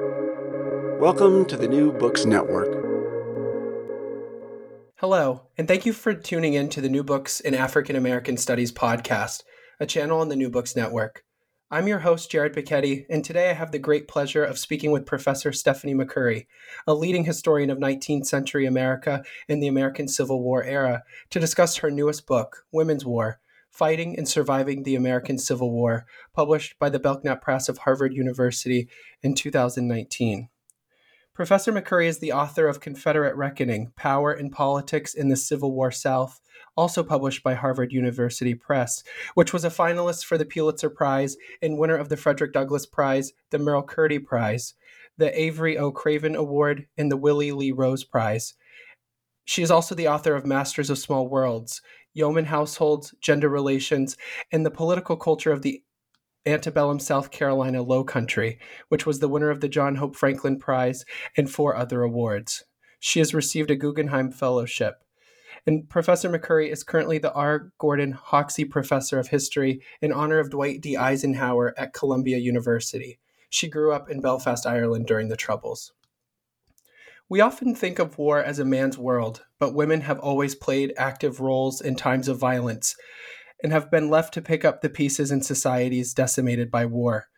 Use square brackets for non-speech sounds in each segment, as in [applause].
Welcome to the New Books Network. Hello, and thank you for tuning in to the New Books in African American Studies podcast, a channel on the New Books Network. I'm your host, Jared Pichetti, and today I have the great pleasure of speaking with Professor Stephanie McCurry, a leading historian of 19th century America and the American Civil War era, to discuss her newest book, Women's War Fighting and Surviving the American Civil War, published by the Belknap Press of Harvard University in 2019. Professor McCurry is the author of Confederate Reckoning Power and Politics in the Civil War South, also published by Harvard University Press, which was a finalist for the Pulitzer Prize and winner of the Frederick Douglass Prize, the Merle Curti Prize, the Avery O. Craven Award, and the Willie Lee Rose Prize. She is also the author of Masters of Small Worlds, Yeoman Households, Gender Relations, and the Political Culture of the Antebellum South Carolina Low Country, which was the winner of the John Hope Franklin Prize and four other awards. She has received a Guggenheim Fellowship. And Professor McCurry is currently the R. Gordon Hoxie Professor of History in honor of Dwight D. Eisenhower at Columbia University. She grew up in Belfast, Ireland during the Troubles. We often think of war as a man's world, but women have always played active roles in times of violence and have been left to pick up the pieces in societies decimated by war.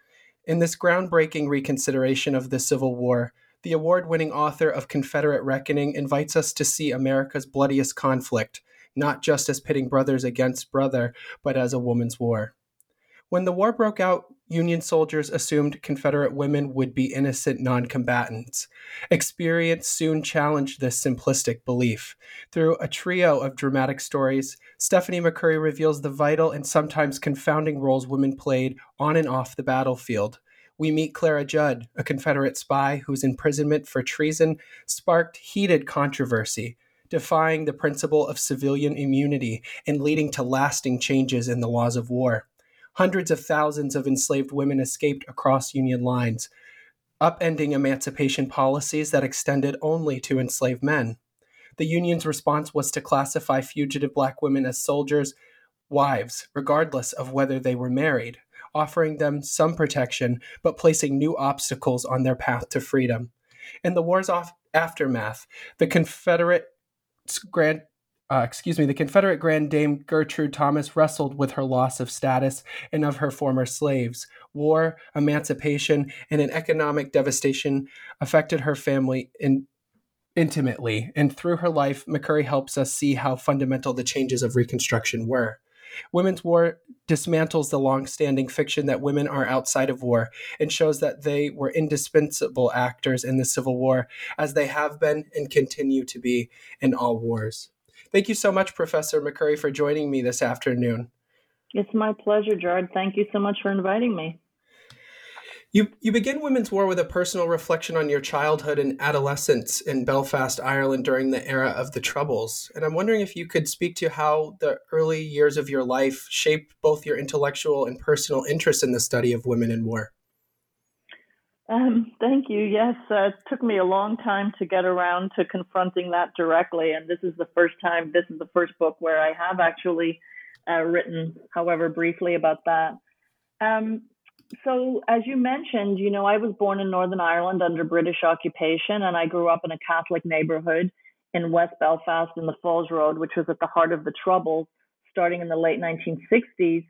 In this groundbreaking reconsideration of the Civil War, the award winning author of Confederate Reckoning invites us to see America's bloodiest conflict, not just as pitting brothers against brother, but as a woman's war. When the war broke out, Union soldiers assumed Confederate women would be innocent noncombatants. Experience soon challenged this simplistic belief. Through a trio of dramatic stories, Stephanie McCurry reveals the vital and sometimes confounding roles women played on and off the battlefield. We meet Clara Judd, a Confederate spy whose imprisonment for treason sparked heated controversy, defying the principle of civilian immunity and leading to lasting changes in the laws of war. Hundreds of thousands of enslaved women escaped across Union lines, upending emancipation policies that extended only to enslaved men. The Union's response was to classify fugitive black women as soldiers' wives, regardless of whether they were married, offering them some protection but placing new obstacles on their path to freedom. In the war's aftermath, the Confederate Grand uh, excuse me, the Confederate Grand Dame Gertrude Thomas wrestled with her loss of status and of her former slaves. War, emancipation, and an economic devastation affected her family in, intimately, and through her life, McCurry helps us see how fundamental the changes of Reconstruction were. Women's War dismantles the long-standing fiction that women are outside of war and shows that they were indispensable actors in the Civil War, as they have been and continue to be in all wars. Thank you so much, Professor McCurry, for joining me this afternoon. It's my pleasure, Jared. Thank you so much for inviting me. You, you begin Women's War with a personal reflection on your childhood and adolescence in Belfast, Ireland during the era of the Troubles. And I'm wondering if you could speak to how the early years of your life shaped both your intellectual and personal interest in the study of women in war. Um, thank you. Yes, uh, it took me a long time to get around to confronting that directly, and this is the first time. This is the first book where I have actually uh, written, however briefly, about that. Um, so, as you mentioned, you know, I was born in Northern Ireland under British occupation, and I grew up in a Catholic neighborhood in West Belfast in the Falls Road, which was at the heart of the Troubles, starting in the late 1960s.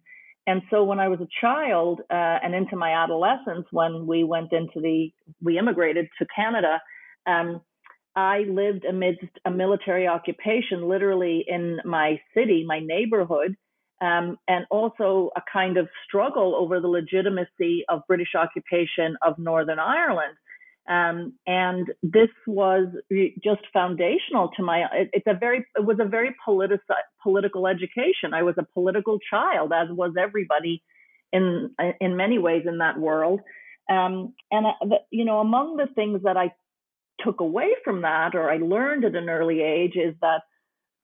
And so when I was a child uh, and into my adolescence, when we went into the, we immigrated to Canada, um, I lived amidst a military occupation, literally in my city, my neighborhood, um, and also a kind of struggle over the legitimacy of British occupation of Northern Ireland. Um, and this was just foundational to my. It, it's a very. It was a very politi- political education. I was a political child, as was everybody, in in many ways in that world. Um, and uh, you know, among the things that I took away from that, or I learned at an early age, is that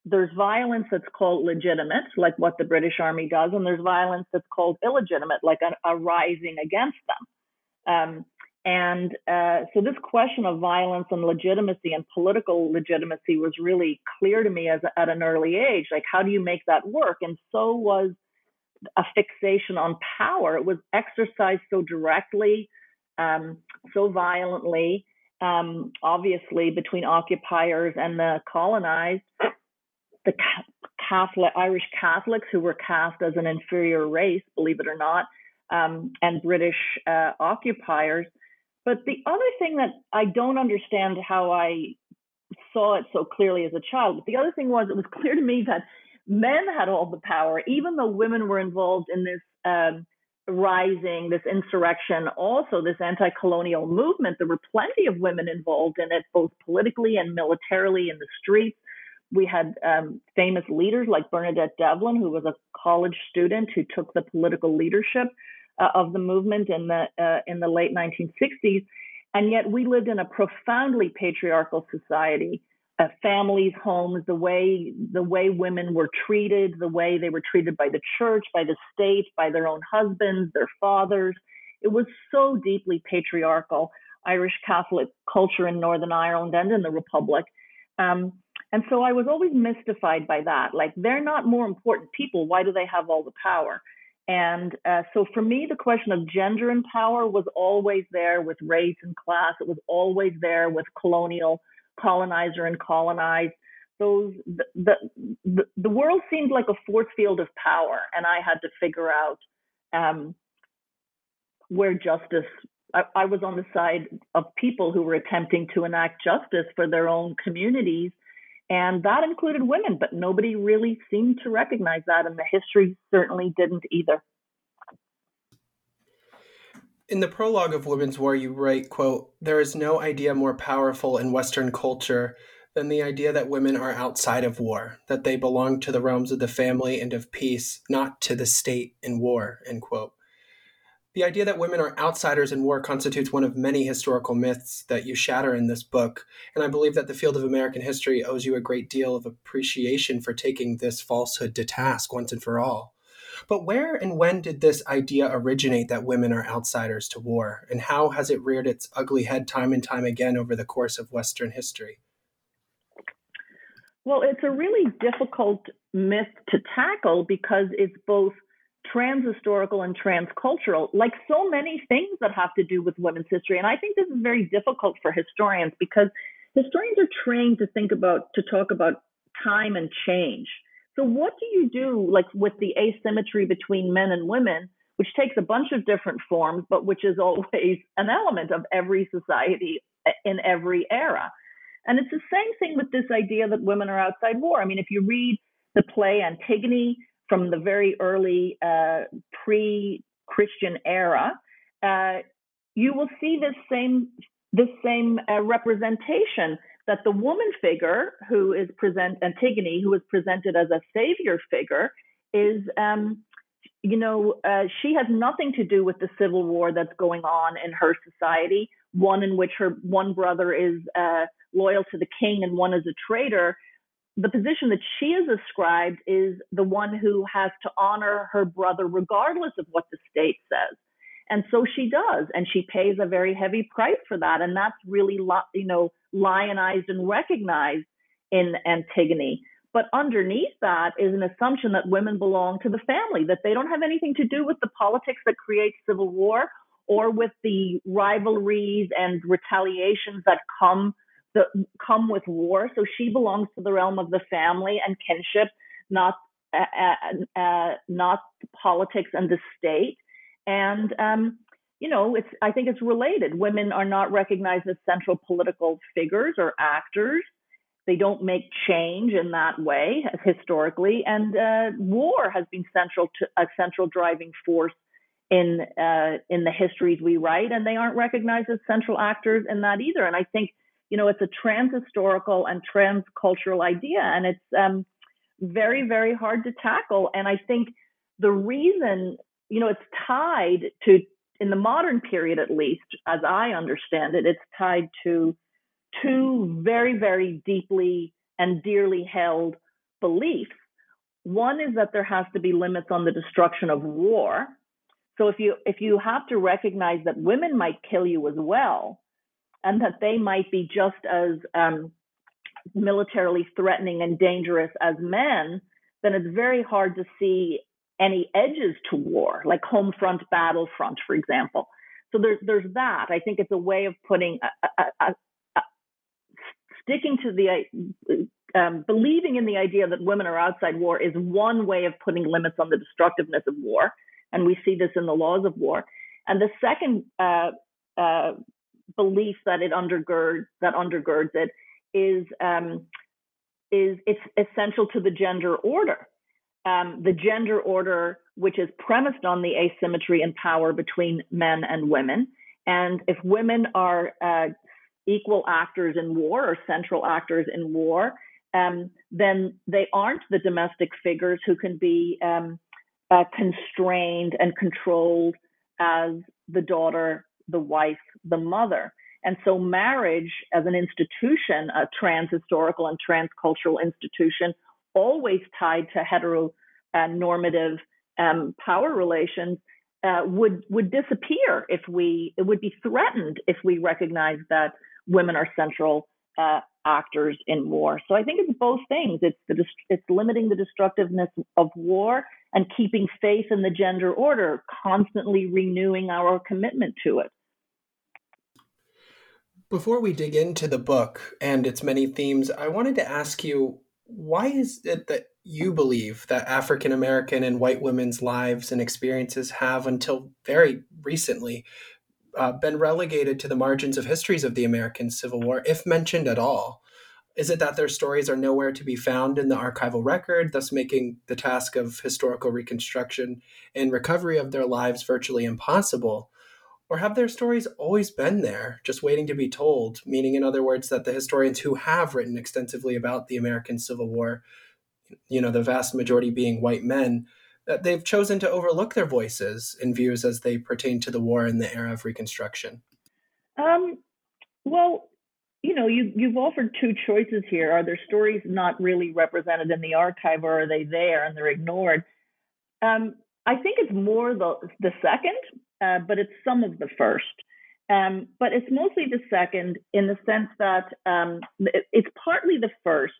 there's violence that's called legitimate, like what the British Army does, and there's violence that's called illegitimate, like a, a rising against them. Um, and uh, so this question of violence and legitimacy and political legitimacy was really clear to me as at an early age. Like, how do you make that work? And so was a fixation on power. It was exercised so directly um, so violently, um, obviously between occupiers and the colonized, the Catholic Irish Catholics who were cast as an inferior race, believe it or not, um, and British uh, occupiers. But the other thing that I don't understand how I saw it so clearly as a child, the other thing was it was [laughs] clear to me that men had all the power, even though women were involved in this um, rising, this insurrection, also this anti colonial movement. There were plenty of women involved in it, both politically and militarily in the streets. We had um, famous leaders like Bernadette Devlin, who was a college student who took the political leadership uh, of the movement in the uh, in the late 1960s. And yet, we lived in a profoundly patriarchal society uh, families, homes, the way the way women were treated, the way they were treated by the church, by the state, by their own husbands, their fathers. It was so deeply patriarchal Irish Catholic culture in Northern Ireland and in the Republic. Um, and so I was always mystified by that. Like, they're not more important people. Why do they have all the power? And uh, so for me, the question of gender and power was always there with race and class. It was always there with colonial colonizer and colonized. Those the, the the world seemed like a force field of power, and I had to figure out um, where justice. I, I was on the side of people who were attempting to enact justice for their own communities, and that included women. But nobody really seemed to recognize that, and the history certainly didn't either. In the prologue of Women's War, you write, quote, There is no idea more powerful in Western culture than the idea that women are outside of war, that they belong to the realms of the family and of peace, not to the state in war, end quote. The idea that women are outsiders in war constitutes one of many historical myths that you shatter in this book, and I believe that the field of American history owes you a great deal of appreciation for taking this falsehood to task once and for all. But where and when did this idea originate that women are outsiders to war? And how has it reared its ugly head time and time again over the course of Western history? Well, it's a really difficult myth to tackle because it's both transhistorical and transcultural, like so many things that have to do with women's history. And I think this is very difficult for historians because historians are trained to think about, to talk about time and change. So what do you do like with the asymmetry between men and women, which takes a bunch of different forms, but which is always an element of every society eh, in every era? And it's the same thing with this idea that women are outside war. I mean, if you read the play Antigone from the very early uh, pre-Christian era, uh, you will see this same this same uh, representation that the woman figure who is present Antigone, who is presented as a savior figure, is um, you know uh, she has nothing to do with the civil war that's going on in her society. One in which her one brother is uh, loyal to the king and one is a traitor. The position that she is ascribed is the one who has to honor her brother regardless of what the state says. And so she does, and she pays a very heavy price for that. And that's really, you know, lionized and recognized in Antigone. But underneath that is an assumption that women belong to the family, that they don't have anything to do with the politics that create civil war or with the rivalries and retaliations that come that come with war. So she belongs to the realm of the family and kinship, not uh, uh, uh not politics and the state. And um, you know, it's I think it's related. Women are not recognized as central political figures or actors. They don't make change in that way historically, and uh, war has been central to a central driving force in uh, in the histories we write, and they aren't recognized as central actors in that either. And I think you know it's a transhistorical and transcultural idea, and it's um, very very hard to tackle. And I think the reason you know, it's tied to, in the modern period at least, as I understand it, it's tied to two very, very deeply and dearly held beliefs. One is that there has to be limits on the destruction of war. So if you if you have to recognize that women might kill you as well, and that they might be just as um, militarily threatening and dangerous as men, then it's very hard to see any edges to war, like home front, battle front, for example. so there's there's that. I think it's a way of putting a, a, a, sticking to the um, believing in the idea that women are outside war is one way of putting limits on the destructiveness of war, and we see this in the laws of war. And the second uh, uh, belief that it undergirds that undergirds it is um, is it's essential to the gender order. Um, the gender order, which is premised on the asymmetry in power between men and women, and if women are uh, equal actors in war or central actors in war, um, then they aren't the domestic figures who can be um, uh, constrained and controlled as the daughter, the wife, the mother. And so, marriage as an institution, a trans historical and transcultural institution, always tied to heteronormative um, power relations, uh, would would disappear if we it would be threatened if we recognize that women are central uh, actors in war. So I think it's both things. It's the it's limiting the destructiveness of war and keeping faith in the gender order, constantly renewing our commitment to it. Before we dig into the book and its many themes, I wanted to ask you why is it that you believe that African American and white women's lives and experiences have, until very recently, uh, been relegated to the margins of histories of the American Civil War, if mentioned at all? Is it that their stories are nowhere to be found in the archival record, thus making the task of historical reconstruction and recovery of their lives virtually impossible? Or have their stories always been there, just waiting to be told? Meaning, in other words, that the historians who have written extensively about the American Civil War, you know, the vast majority being white men, that they've chosen to overlook their voices and views as they pertain to the war in the era of Reconstruction? Um, well, you know, you, you've offered two choices here. Are their stories not really represented in the archive, or are they there and they're ignored? Um, I think it's more the the second, uh, but it's some of the first. Um, but it's mostly the second in the sense that um, it's partly the first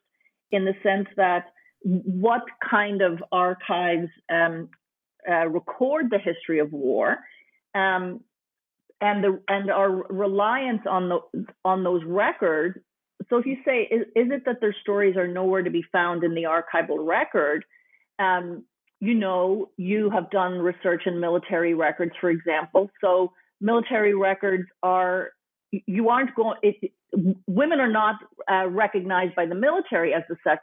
in the sense that what kind of archives um, uh, record the history of war, um, and the and our reliance on the on those records. So if you say, is, is it that their stories are nowhere to be found in the archival record? Um, you know, you have done research in military records, for example. So military records are you aren't going. It, women are not uh, recognized by the military as the sex,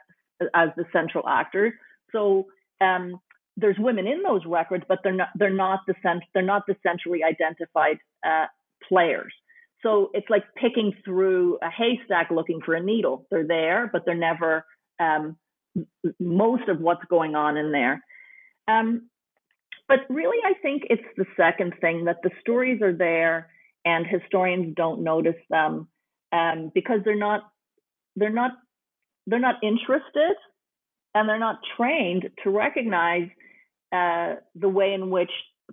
as the central actors. So um, there's women in those records, but they're not they're not the cent- they're not the centrally identified uh, players. So it's like picking through a haystack looking for a needle. They're there, but they're never um, most of what's going on in there. Um, but really, I think it's the second thing that the stories are there and historians don't notice them um, because they're not they're not they're not interested and they're not trained to recognize uh, the way in which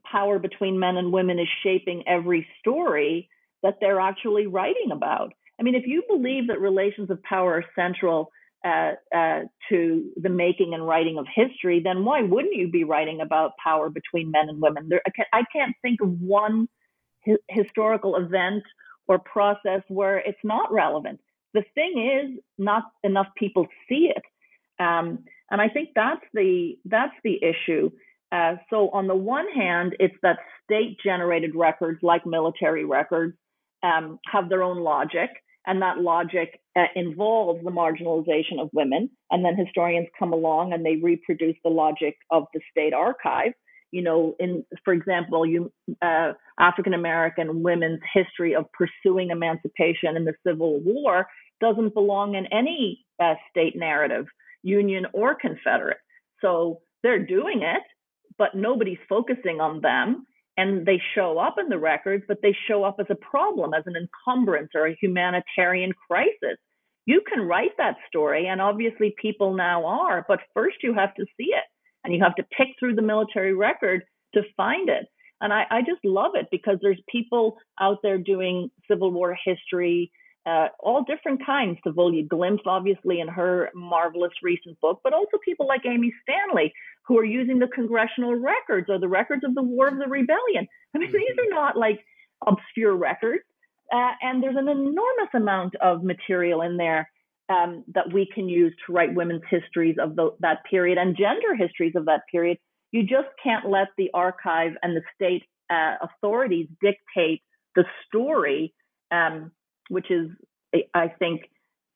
power between men and women is shaping every story that they're actually writing about. I mean, if you believe that relations of power are central uh, uh, to the making and writing of history, then why wouldn't you be writing about power between men and women? There, I can't think of one hi- historical event or process where it's not relevant. The thing is, not enough people see it, um, and I think that's the that's the issue. Uh, so on the one hand, it's that state-generated records, like military records, um, have their own logic, and that logic uh, involves the marginalization of women. And then historians come along and they reproduce the logic of the state archive. You know, in for example, you uh, African American women's history of pursuing emancipation in the Civil War doesn't belong in any uh, state narrative, Union or Confederate. So they're doing it, but nobody's focusing on them. And they show up in the records, but they show up as a problem, as an encumbrance or a humanitarian crisis. You can write that story, and obviously people now are, but first you have to see it and you have to pick through the military record to find it. And I, I just love it because there's people out there doing Civil War history, uh, all different kinds. Thavolia Glymph, obviously, in her marvelous recent book, but also people like Amy Stanley, who are using the congressional records or the records of the War of the Rebellion. I mean, these are not like obscure records. Uh, and there's an enormous amount of material in there um, that we can use to write women's histories of the, that period and gender histories of that period. You just can't let the archive and the state uh, authorities dictate the story, um, which is, I think,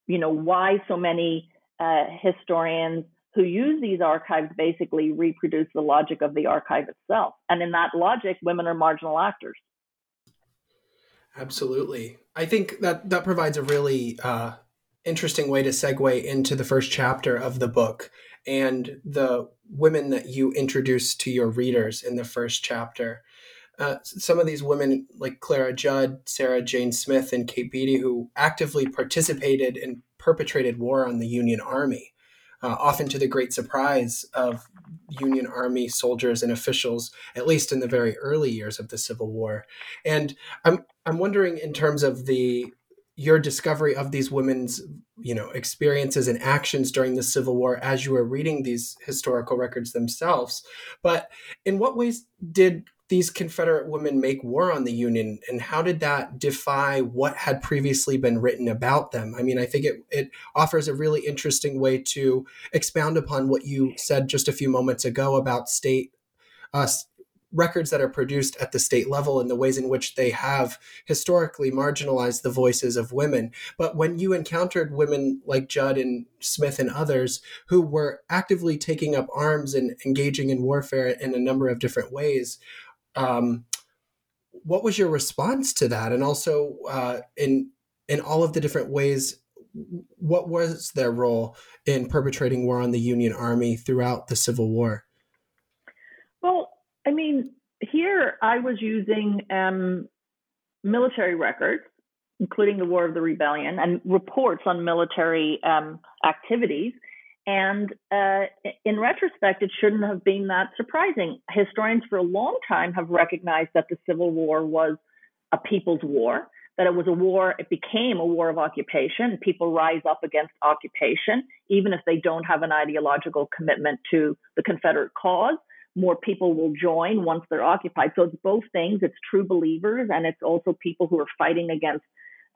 you know, why so many uh, historians who use these archives basically reproduce the logic of the archive itself. And in that logic, women are marginal actors. Absolutely. I think that that provides a really uh, interesting way to segue into the first chapter of the book and the women that you introduce to your readers in the first chapter. Uh, some of these women, like Clara Judd, Sarah Jane Smith, and Kate Beatty, who actively participated and perpetrated war on the Union Army uh, often to the great surprise of Union Army soldiers and officials, at least in the very early years of the Civil War. And I'm I'm wondering in terms of the your discovery of these women's you know experiences and actions during the civil war as you were reading these historical records themselves but in what ways did these Confederate women make war on the Union, and how did that defy what had previously been written about them? I mean, I think it, it offers a really interesting way to expound upon what you said just a few moments ago about state uh, records that are produced at the state level and the ways in which they have historically marginalized the voices of women. But when you encountered women like Judd and Smith and others who were actively taking up arms and engaging in warfare in a number of different ways, um, what was your response to that? And also, uh, in in all of the different ways, what was their role in perpetrating war on the Union Army throughout the Civil War? Well, I mean, here I was using um, military records, including the War of the Rebellion, and reports on military um, activities and uh, in retrospect, it shouldn't have been that surprising. Historians for a long time have recognized that the Civil War was a people's war, that it was a war, it became a war of occupation. People rise up against occupation, even if they don't have an ideological commitment to the Confederate cause. More people will join once they're occupied. So it's both things it's true believers, and it's also people who are fighting against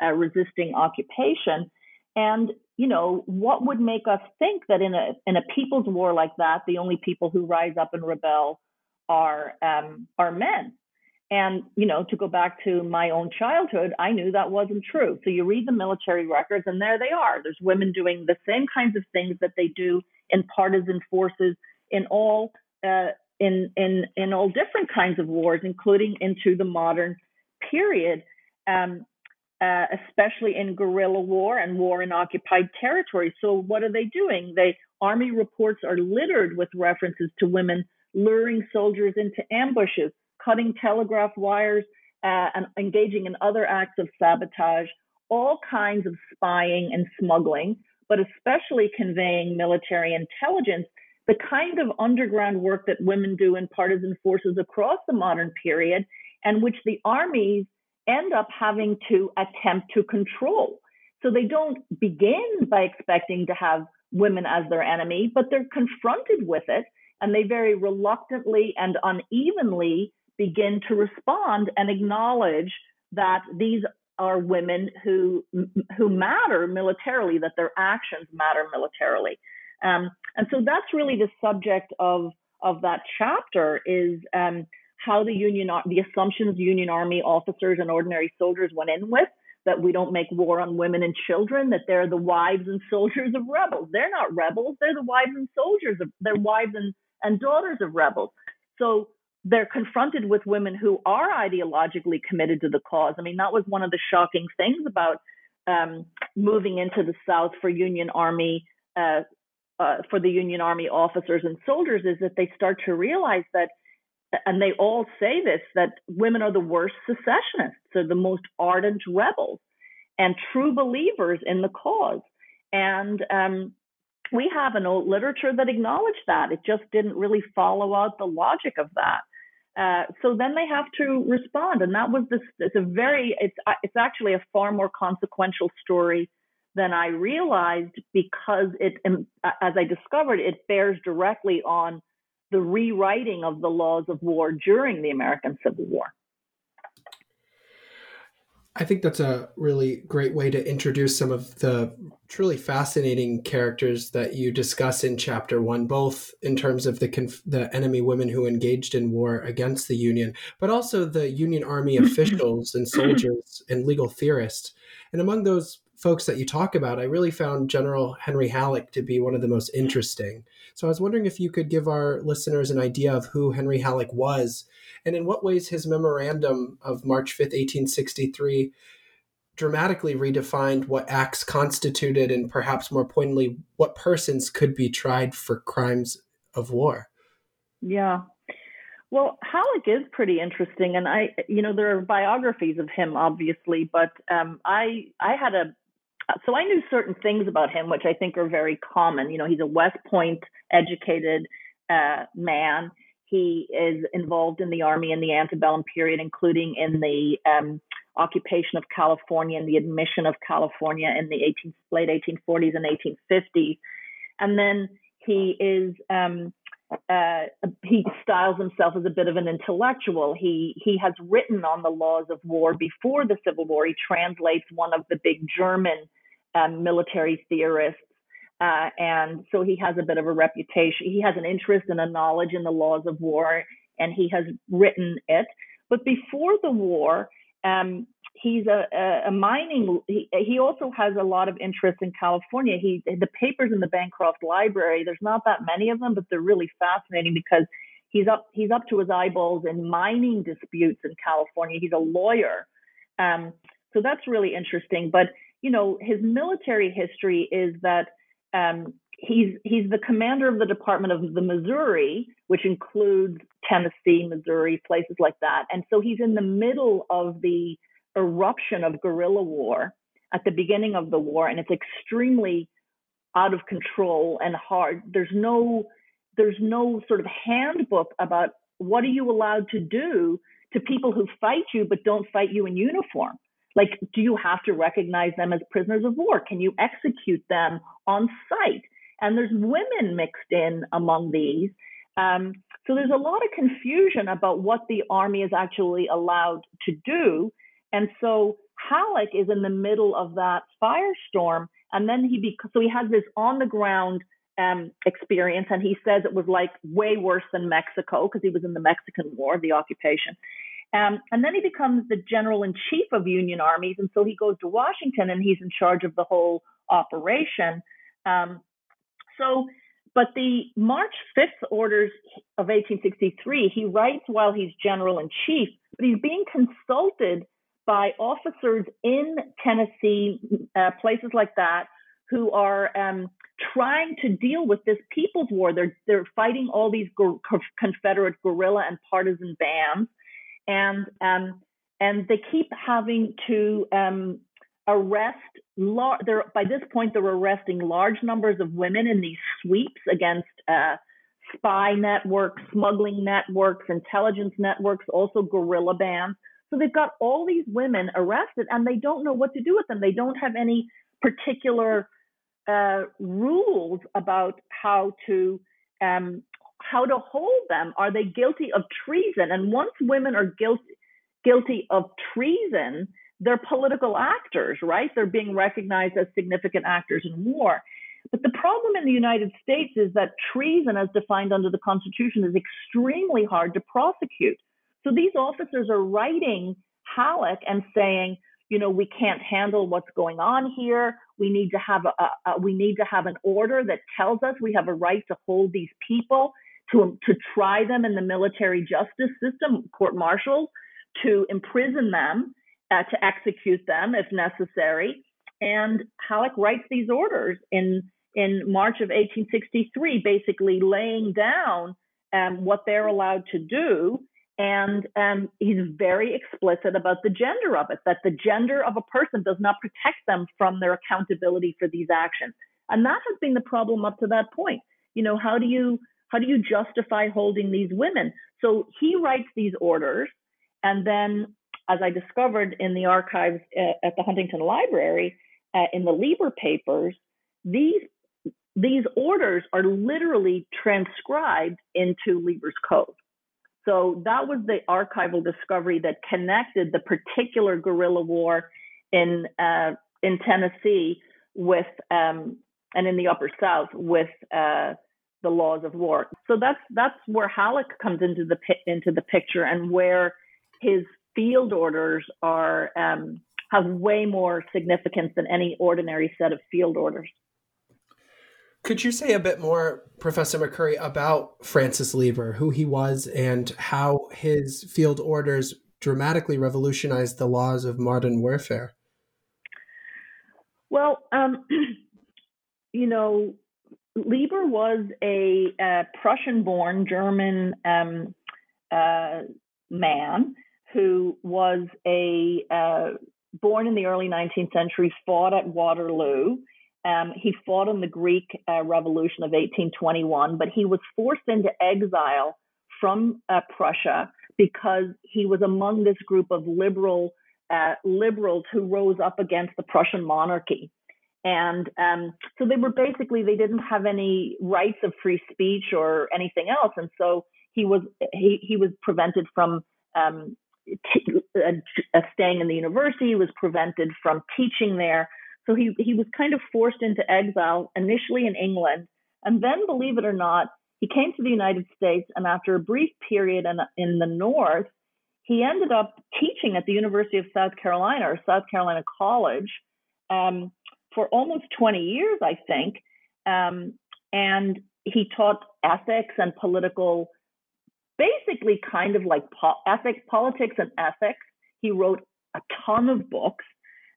uh, resisting occupation. And you know, what would make us think that in a in a people's war like that, the only people who rise up and rebel are um, are men? And you know, to go back to my own childhood, I knew that wasn't true. So you read the military records, and there they are. There's women doing the same kinds of things that they do in partisan forces in all uh, in in in all different kinds of wars, including into the modern period. Um, uh, especially in guerrilla war and war in occupied territories. So, what are they doing? They army reports are littered with references to women luring soldiers into ambushes, cutting telegraph wires, uh, and engaging in other acts of sabotage, all kinds of spying and smuggling, but especially conveying military intelligence. The kind of underground work that women do in partisan forces across the modern period, and which the armies end up having to attempt to control. So they don't begin by expecting to have women as their enemy, but they're confronted with it and they very reluctantly and unevenly begin to respond and acknowledge that these are women who who matter militarily, that their actions matter militarily. Um, and so that's really the subject of of that chapter is um, how the union, the assumptions Union Army officers and ordinary soldiers went in with that we don't make war on women and children, that they're the wives and soldiers of rebels. They're not rebels, they're the wives and soldiers of they're wives and, and daughters of rebels. So they're confronted with women who are ideologically committed to the cause. I mean, that was one of the shocking things about um, moving into the South for Union Army, uh, uh, for the Union Army officers and soldiers, is that they start to realize that and they all say this that women are the worst secessionists, they're the most ardent rebels and true believers in the cause. And um, we have an old literature that acknowledged that. It just didn't really follow out the logic of that. Uh, so then they have to respond, and that was this. It's a very. It's it's actually a far more consequential story than I realized because it, as I discovered, it bears directly on the rewriting of the laws of war during the American Civil War. I think that's a really great way to introduce some of the truly fascinating characters that you discuss in chapter one, both in terms of the conf- the enemy women who engaged in war against the Union, but also the Union Army [laughs] officials and soldiers and legal theorists. And among those folks that you talk about, I really found General Henry Halleck to be one of the most interesting. So I was wondering if you could give our listeners an idea of who Henry Halleck was and in what ways his memorandum of March 5th, 1863 dramatically redefined what acts constituted and perhaps more pointedly what persons could be tried for crimes of war. Yeah. Well, Halleck is pretty interesting, and I, you know, there are biographies of him, obviously, but um, I, I had a, so I knew certain things about him, which I think are very common. You know, he's a West Point educated uh, man. He is involved in the army in the antebellum period, including in the um, occupation of California and the admission of California in the 18, late 1840s and 1850s. And then he is um, uh, he styles himself as a bit of an intellectual. He he has written on the laws of war before the Civil War. He translates one of the big German um, military theorists uh, and so he has a bit of a reputation. He has an interest and a knowledge in the laws of war, and he has written it. But before the war, um, he's a, a, mining. He, he, also has a lot of interest in California. He the papers in the Bancroft Library. There's not that many of them, but they're really fascinating because he's up he's up to his eyeballs in mining disputes in California. He's a lawyer, um, so that's really interesting. But you know, his military history is that um, he's he's the commander of the Department of the Missouri, which includes Tennessee, Missouri, places like that. And so he's in the middle of the eruption of guerrilla war at the beginning of the war, and it's extremely out of control and hard. There's no there's no sort of handbook about what are you allowed to do to people who fight you but don't fight you in uniform. Like, do you have to recognize them as prisoners of war? Can you execute them on sight? And there's women mixed in among these. Um, so there's a lot of confusion about what the army is actually allowed to do. And so Halleck is in the middle of that firestorm. And then he, be- so he has this on the ground um, experience. And he says it was like way worse than Mexico because he was in the Mexican War, the occupation. Um, and then he becomes the general in chief of Union armies. And so he goes to Washington and he's in charge of the whole operation. Um, so, but the March 5th orders of 1863, he writes while he's general in chief, but he's being consulted by officers in Tennessee, uh, places like that, who are um, trying to deal with this people's war. They're they're fighting all these Confederate guerrilla and partisan bands and um, and they keep having to um, arrest. Lar- they're, by this point, they're arresting large numbers of women in these sweeps against uh, spy networks, smuggling networks, intelligence networks, also guerrilla bands. So they've got all these women arrested, and they don't know what to do with them. They don't have any particular uh, rules about how to um, how to hold them. Are they guilty of treason? And once women are guilty guilty of treason, they're political actors, right? They're being recognized as significant actors in war. But the problem in the United States is that treason, as defined under the Constitution, is extremely hard to prosecute. So these officers are writing Halleck and saying, you know, we can't handle what's going on here. We need to have a, a, we need to have an order that tells us we have a right to hold these people to, to try them in the military justice system, court martial, to imprison them, uh, to execute them if necessary. And Halleck writes these orders in, in March of 1863, basically laying down um, what they're allowed to do. And um, he's very explicit about the gender of it, that the gender of a person does not protect them from their accountability for these actions. And that has been the problem up to that point. You know, how do you how do you justify holding these women? So he writes these orders, and then, as I discovered in the archives uh, at the Huntington Library, uh, in the Lieber papers, these these orders are literally transcribed into Lieber's code. So that was the archival discovery that connected the particular guerrilla war in uh, in Tennessee with um, and in the Upper South with uh, the laws of war. So that's that's where Halleck comes into the into the picture and where his field orders are um, have way more significance than any ordinary set of field orders. Could you say a bit more, Professor McCurry, about Francis Lieber, who he was, and how his field orders dramatically revolutionized the laws of modern warfare? Well, um, [clears throat] you know, Lieber was a, a Prussian-born German um, uh, man who was a uh, born in the early 19th century, fought at Waterloo. Um, he fought in the Greek uh, Revolution of 1821, but he was forced into exile from uh, Prussia because he was among this group of liberal uh, liberals who rose up against the Prussian monarchy. And um, so they were basically they didn't have any rights of free speech or anything else, and so he was he he was prevented from um, t- uh, staying in the university. He was prevented from teaching there. So he, he was kind of forced into exile initially in England. And then, believe it or not, he came to the United States. And after a brief period in, in the North, he ended up teaching at the University of South Carolina or South Carolina College um, for almost 20 years, I think. Um, and he taught ethics and political basically kind of like po- ethics, politics and ethics. He wrote a ton of books.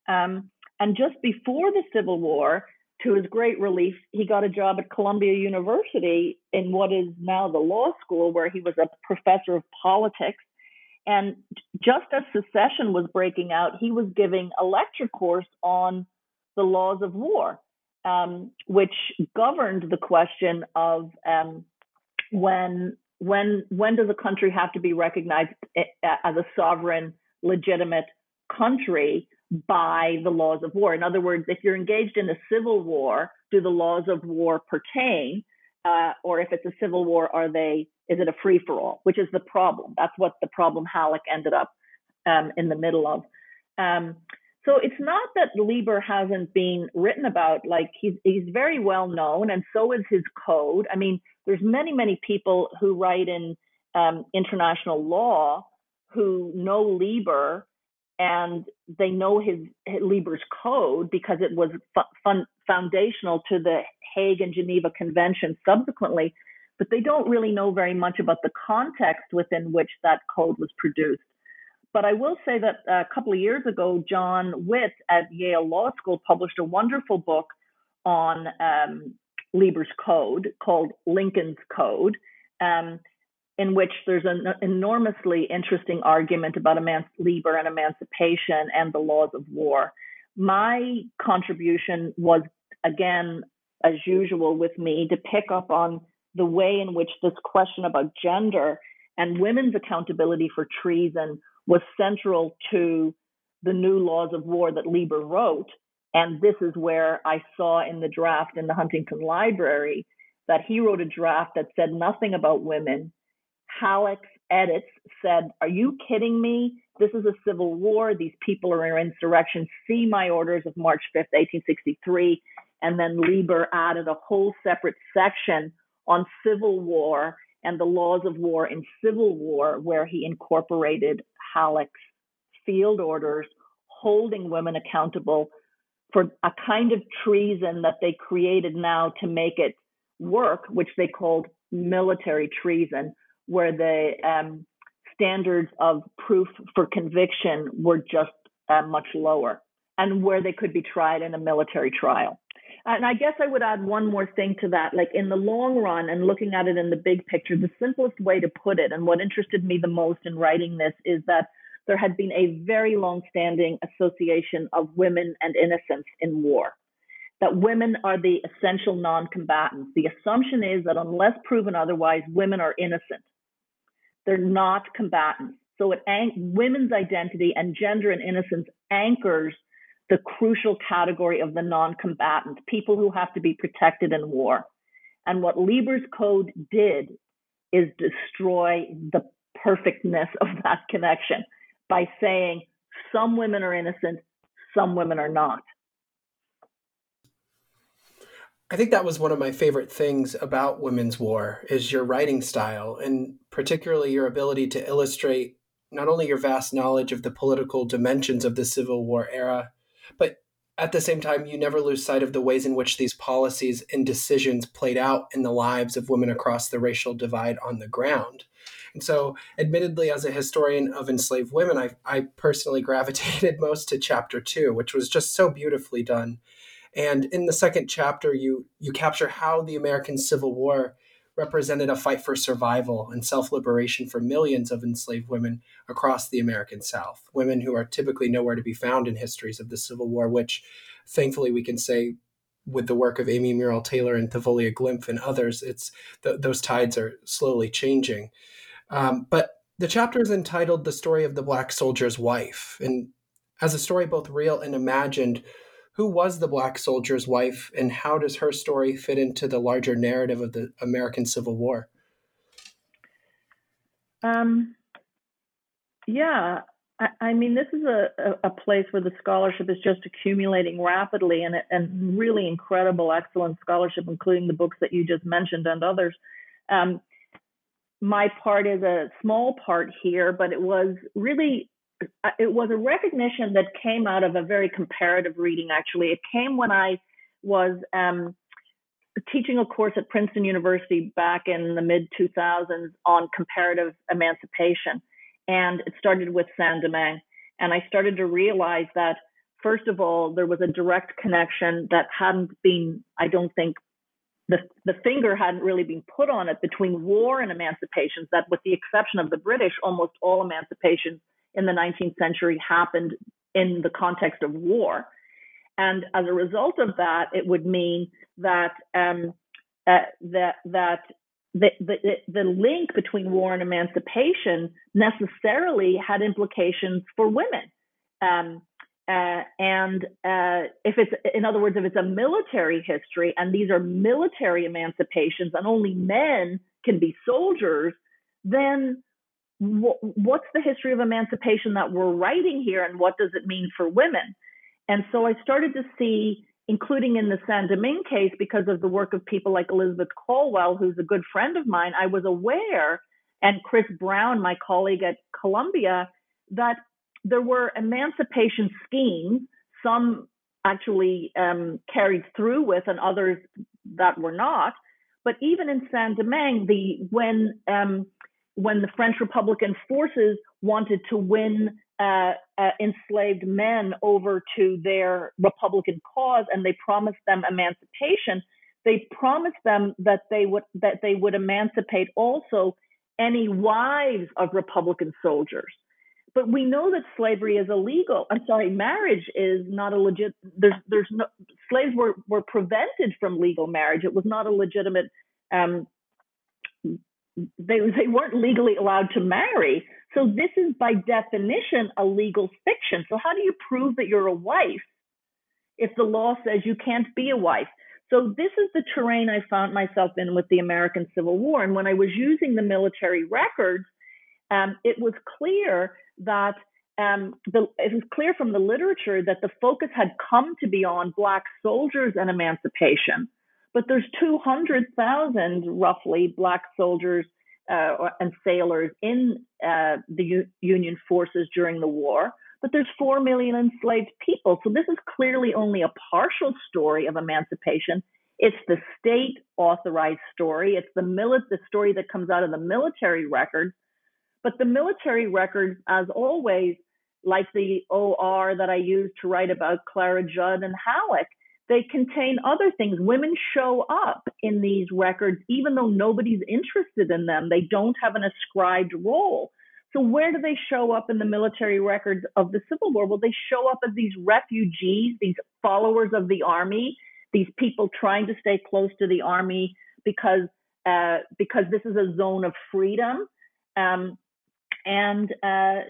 Um, and just before the Civil War, to his great relief, he got a job at Columbia University in what is now the law school, where he was a professor of politics. And just as secession was breaking out, he was giving a lecture course on the laws of war, um, which governed the question of um, when when when does a country have to be recognized eh, as a sovereign, legitimate country by the laws of war? In other words, if you're engaged in a civil war, do the laws of war pertain? Uh, or if it's a civil war, are they? Is it a free for all? Which is the problem. That's what the problem Halleck ended up um, in the middle of. Um, so it's not that Lieber hasn't been written about. Like he's he's very well known, and so is his code. I mean, there's many many people who write in um, international law who know Lieber and they know his, his Lieber's code because it was fun, foundational to the Hague and Geneva Convention subsequently, but they don't really know very much about the context within which that code was produced. But I will say that a couple of years ago, John Witt at Yale Law School published a wonderful book on um, Lieber's code called Lincoln's Code, um, in which there's an enormously interesting argument about eman- Lieber and emancipation and the laws of war. My contribution was, again, as usual with me, to pick up on the way in which this question about gender and women's accountability for treason was central to the new laws of war that Lieber wrote. And this is where I saw in the draft in the Huntington Library that he wrote a draft that said nothing about women. Halleck's edits said, Are you kidding me? This is a civil war. These people are in insurrection. See my orders of March 5th, 1863. And then Lieber added a whole separate section on civil war and the laws of war in civil war, where he incorporated Halleck's field orders holding women accountable for a kind of treason that they created now to make it work, which they called military treason, where the um, standards of proof for conviction were just uh, much lower and where they could be tried in a military trial. And I guess I would add one more thing to that. Like in the long run and looking at it in the big picture, the simplest way to put it, and what interested me the most in writing this, is that there had been a very long standing association of women and innocence in war. That women are the essential non combatants. The assumption is that unless proven otherwise, women are innocent. They're not combatants. So it women's identity and gender and innocence anchors the crucial category of the non-combatant, people who have to be protected in war. And what Lieber's code did is destroy the perfectness of that connection by saying some women are innocent, some women are not. I think that was one of my favorite things about Women's War is your writing style and particularly your ability to illustrate not only your vast knowledge of the political dimensions of the Civil War era, but at the same time, you never lose sight of the ways in which these policies and decisions played out in the lives of women across the racial divide on the ground. And so, admittedly, as a historian of enslaved women, I, I personally gravitated [laughs] most to chapter two, which was just so beautifully done and in the second chapter, you you capture how the American Civil War represented a fight for survival and self liberation for millions of enslaved women across the American South. Women who are typically nowhere to be found in histories of the Civil War, which thankfully we can say with the work of Amy Murrell Taylor and Thavolia Glymph and others, it's th- those tides are slowly changing. Um, but the chapter is entitled "The Story of the Black Soldier's Wife," and as a story both real and imagined, who was the black soldier's wife and how does her story fit into the larger narrative of the American Civil War? Um, yeah, I, I, mean, this is a, a, place where the scholarship is just accumulating rapidly and, and really incredible, excellent scholarship, including the books that you just mentioned and others. Um, my part is a small part here, but it was really it was a recognition that came out of a very comparative reading, actually. It came when I was um, teaching a course at Princeton University back in the mid 2000s on comparative emancipation. And it started with Saint Domingue. And I started to realize that, first of all, there was a direct connection that hadn't been, I don't think, the, the finger hadn't really been put on it between war and emancipations, that with the exception of the British, almost all emancipations in the 19th century happened in the context of war. And as a result of that, it would mean that um, uh, that that the, the, the link between war and emancipation necessarily had implications for women. Um, uh, and uh, if it's, in other words, if it's a military history and these are military emancipations and only men can be soldiers, then what's the history of emancipation that we're writing here and what does it mean for women? And so I started to see, including in the Saint Domingue case, because of the work of people like Elizabeth Colwill, who's a good friend of mine, I was aware, and Chris Brown, my colleague at Columbia, that there were emancipation schemes, some actually um, carried through with, and others that were not. But even in Saint Domingue, the when um, when the French Republican forces wanted to win uh, uh, enslaved men over to their Republican cause, and they promised them emancipation. They promised them that they would that they would emancipate also any wives of Republican soldiers. But we know that slavery is illegal. I'm sorry, marriage is not a legit. There's there's no slaves were were prevented from legal marriage. It was not a legitimate um, they, they weren't legally allowed to marry. So this is by definition a legal fiction. So how do you prove that you're a wife if the law says you can't be a wife? So this is the terrain I found myself in with the American Civil War. And when I was using the military records, um, it was clear that um, the, it was clear from the literature that the focus had come to be on black soldiers and emancipation but there's 200,000 roughly black soldiers uh, and sailors in uh, the U- Union forces during the war, but there's 4 million enslaved people. So this is clearly only a partial story of emancipation. It's the state authorized story. It's the, mili- the story that comes out of the military records. But the military records, as always, like the OR that I used to write about Clara Judd and Halleck, they contain other things. Women show up in these records, even though nobody's interested in them. They don't have an ascribed role. So, where do they show up in the military records of the Civil War? Well, they show up as these refugees, these followers of the army, these people trying to stay close to the army because uh, because this is a zone of freedom. Um, and uh,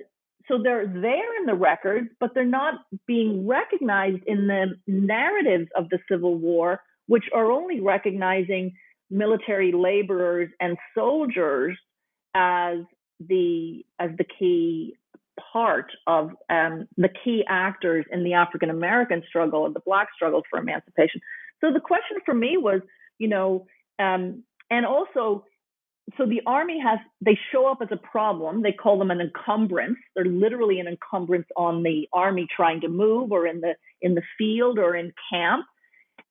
so they're there in the records, but they're not being recognized in the narratives of the Civil War, which are only recognizing military laborers and soldiers as the as the key part of um, the key actors in the African American struggle and the Black struggle for emancipation. So the question for me was, you know, um, and also, so the army has they show up as a problem. They call them an encumbrance. They're literally an encumbrance on the army trying to move, or in the in the field, or in camp.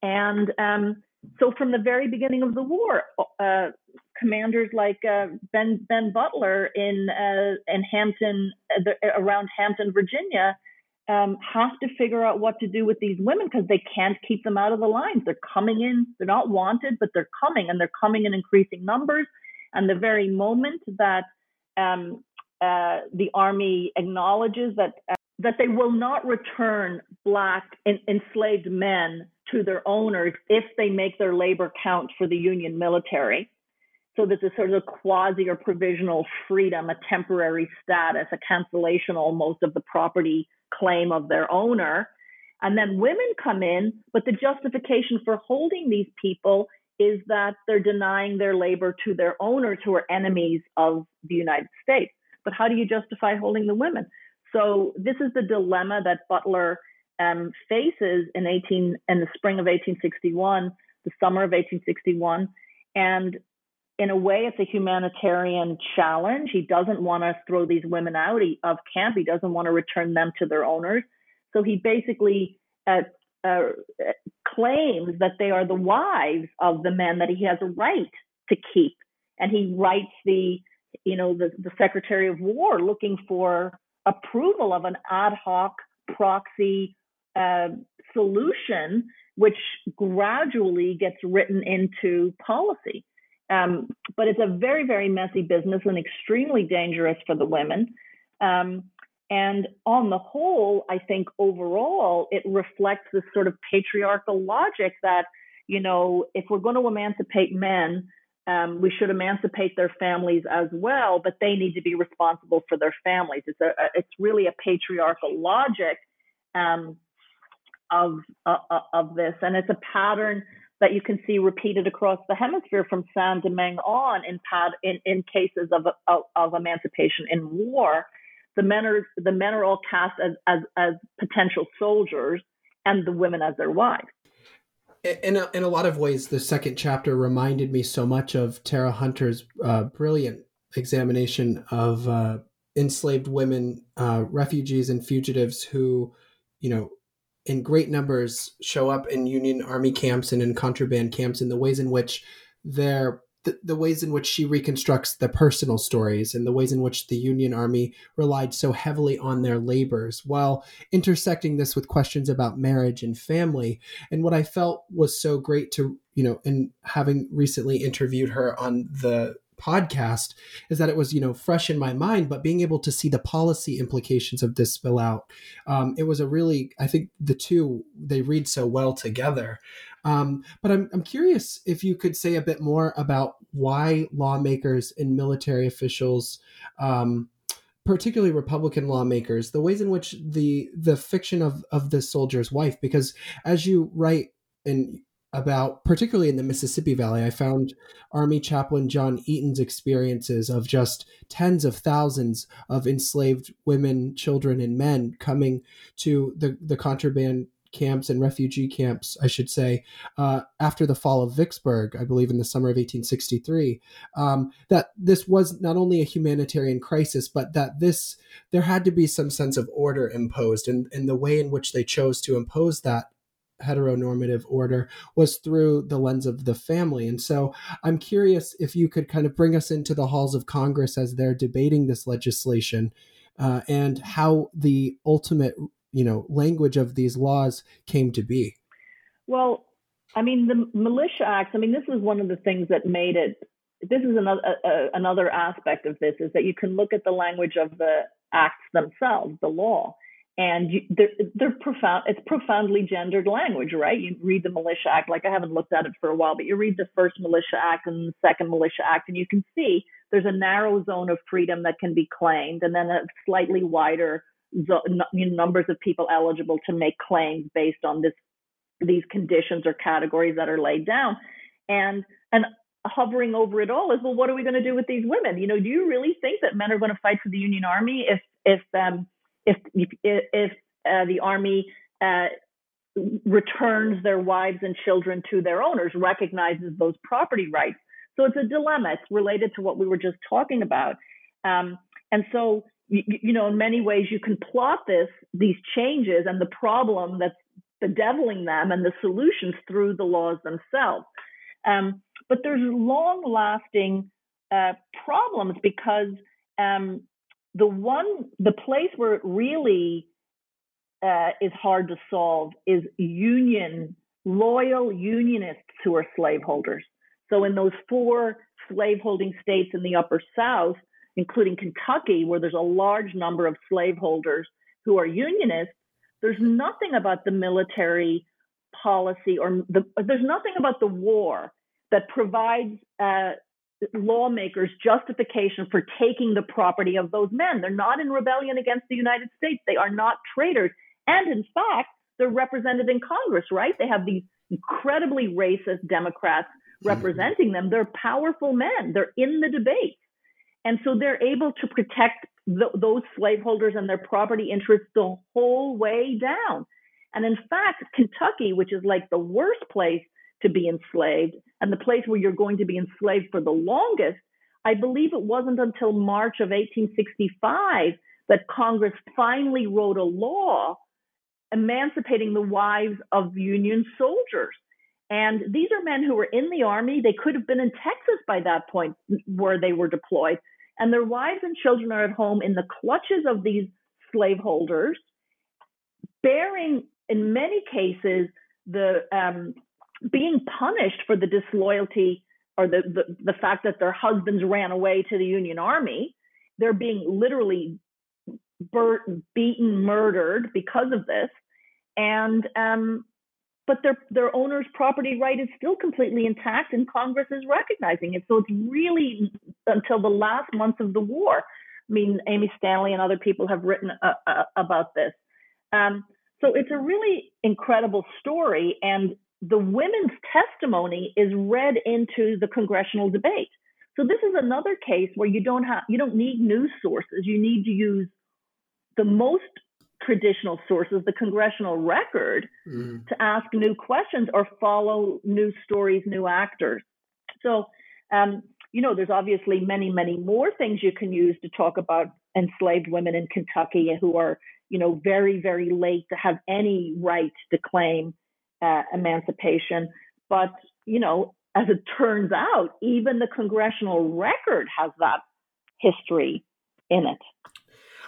And um, so from the very beginning of the war, uh, commanders like uh, Ben Ben Butler in uh, in Hampton uh, the, around Hampton, Virginia, um, have to figure out what to do with these women because they can't keep them out of the lines. They're coming in. They're not wanted, but they're coming, and they're coming in increasing numbers. And the very moment that um, uh, the army acknowledges that uh, that they will not return black enslaved men to their owners if they make their labor count for the Union military. So this is sort of a quasi or provisional freedom, a temporary status, a cancellation almost of the property claim of their owner. And then women come in, but the justification for holding these people is that they're denying their labor to their owners who are enemies of the United States. But how do you justify holding the women? So this is the dilemma that Butler um, faces in 18 in the spring of 1861, the summer of 1861, and in a way, it's a humanitarian challenge. He doesn't want to throw these women out of camp. He doesn't want to return them to their owners. So he basically uh, uh, claims that they are the wives of the men that he has a right to keep. And he writes the, you know, the, the Secretary of War looking for approval of an ad hoc proxy uh, solution, which gradually gets written into policy. Um, but it's a very, very messy business and extremely dangerous for the women. Um, and on the whole, I think overall, it reflects this sort of patriarchal logic that, you know, if we're going to emancipate men, um, we should emancipate their families as well, but they need to be responsible for their families. It's a, it's really a patriarchal logic um, of uh, uh of this, and it's a pattern that you can see repeated across the hemisphere from Saint Domingue on in, pad, in, in cases of, of, of, emancipation in war. The men are the men are all cast as, as, as potential soldiers, and the women as their wives. In a, in a lot of ways, the second chapter reminded me so much of Tera Hunter's uh, brilliant examination of uh, enslaved women, uh, refugees, and fugitives who, you know, in great numbers show up in Union Army camps and in contraband camps in the ways in which they're the, the, ways in which she reconstructs the personal stories and the ways in which the Union Army relied so heavily on their labors while intersecting this with questions about marriage and family. And what I felt was so great to, you know, and having recently interviewed her on the podcast is that it was you know fresh in my mind but being able to see the policy implications of this spill out um, it was a really i think the two they read so well together. Um, but I'm, I'm curious if you could say a bit more about why lawmakers and military officials um, particularly Republican lawmakers, the ways in which the the fiction of of the soldier's wife, because as you write and about, particularly in the Mississippi Valley, I found Army Chaplain John Eaton's experiences of just tens of thousands of enslaved women, children, and men coming to the, the contraband camps and refugee camps, I should say, uh, after the fall of Vicksburg, I believe in the summer of 1863, um, that this was not only a humanitarian crisis, but that this there had to be some sense of order imposed, and, and the way in which they chose to impose that heteronormative order was through the lens of the family. And so I'm curious if you could kind of bring us into the halls of Congress as they're debating this legislation uh, and how the ultimate, you know, language of these laws came to be. Well, I mean, the Militia Act, I mean, this is one of the things that made it. This is another uh, another aspect of this is that you can look at the language of the acts themselves, the law, and they're, they're profound. It's profoundly gendered language, right? You read the Militia Act, like I haven't looked at it for a while, but you read the first Militia Act and the second Militia Act, and you can see there's a narrow zone of freedom that can be claimed, and then a slightly wider numbers of people eligible to make claims based on this these conditions or categories that are laid down, and and hovering over it all is, well, what are we going to do with these women? You know, do you really think that men are going to fight for the Union Army if if um, if if, if uh, the army uh, returns their wives and children to their owners, recognizes those property rights? So it's a dilemma. It's related to what we were just talking about. Um, and so, you, you, know, in many ways, you can plot this, these changes and the problem that's bedeviling them and the solutions through the laws themselves. Um, but there's long lasting uh, problems because um, the one, the place where it really uh, is hard to solve is union, loyal unionists who are slaveholders. So in those four slaveholding states in the upper South, including Kentucky, where there's a large number of slaveholders who are unionists, there's nothing about the military policy or the, there's nothing about the war that provides uh, lawmakers justification for taking the property of those men. They're not in rebellion against the United States. They are not traitors. And in fact, they're represented in Congress, right? They have these incredibly racist Democrats mm-hmm. representing them. They're powerful men. They're in the debate. And so they're able to protect those slaveholders and their property interests the whole way down. And in fact, Kentucky, which is like the worst place to be enslaved and the place where you're going to be enslaved for the longest, I believe it wasn't until March of 1865 that Congress finally wrote a law emancipating the wives of Union soldiers. And these are men who were in the army. They could have been in Texas by that point where they were deployed. And their wives and children are at home in the clutches of these slaveholders, bearing, in many cases, the um, being punished for the disloyalty or the, the, the fact that their husbands ran away to the Union Army. They're being literally burnt, beaten, murdered because of this. And um, but their their owner's property right is still completely intact, and Congress is recognizing it. So it's really until the last months of the war. I mean, Amy Stanley and other people have written uh, uh, about this. Um, so it's a really incredible story, and the women's testimony is read into the congressional debate. So this is another case where you don't have you don't need news sources. You need to use the most traditional sources, the congressional record, mm. to ask new questions or follow new stories, new actors. So, um, you know, there's obviously many, many more things you can use to talk about enslaved women in Kentucky who are, you know, very, very late to have any right to claim uh, emancipation. But, you know, as it turns out, even the congressional record has that history in it.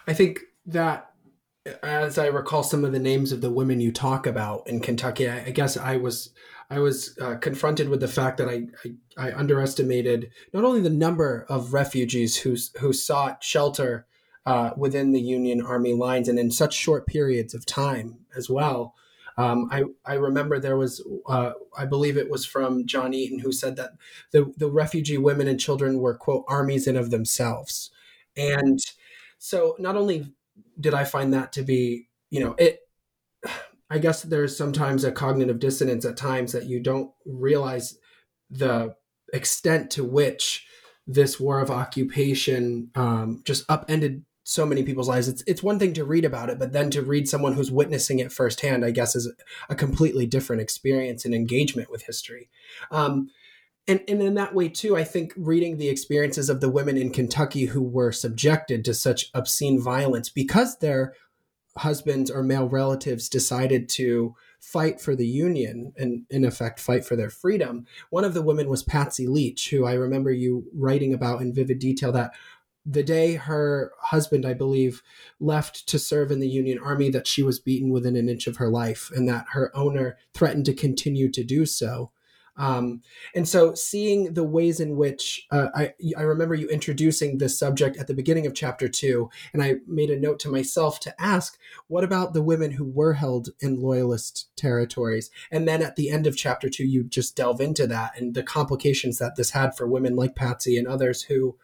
I think that as I recall some of the names of the women you talk about in Kentucky, I, I guess I was I was uh, confronted with the fact that I, I, I underestimated not only the number of refugees who who sought shelter uh, within the Union Army lines and in such short periods of time as well. Um, I, I remember there was, uh, I believe it was from John Eaton, who said that the, the refugee women and children were, quote, armies in of themselves. And so not only did I find that to be, you know, it, I guess there's sometimes a cognitive dissonance at times that you don't realize the extent to which this war of occupation um, just upended so many people's lives. It's it's one thing to read about it, but then to read someone who's witnessing it firsthand, I guess, is a completely different experience and engagement with history. Um, and, and in that way too i think reading the experiences of the women in kentucky who were subjected to such obscene violence because their husbands or male relatives decided to fight for the union and in effect fight for their freedom one of the women was patsy leach who i remember you writing about in vivid detail that the day her husband i believe left to serve in the union army that she was beaten within an inch of her life and that her owner threatened to continue to do so um, and so, seeing the ways in which uh, I, I remember you introducing this subject at the beginning of chapter two, and I made a note to myself to ask, what about the women who were held in loyalist territories? And then at the end of chapter two, you just delve into that and the complications that this had for women like Patsy and others who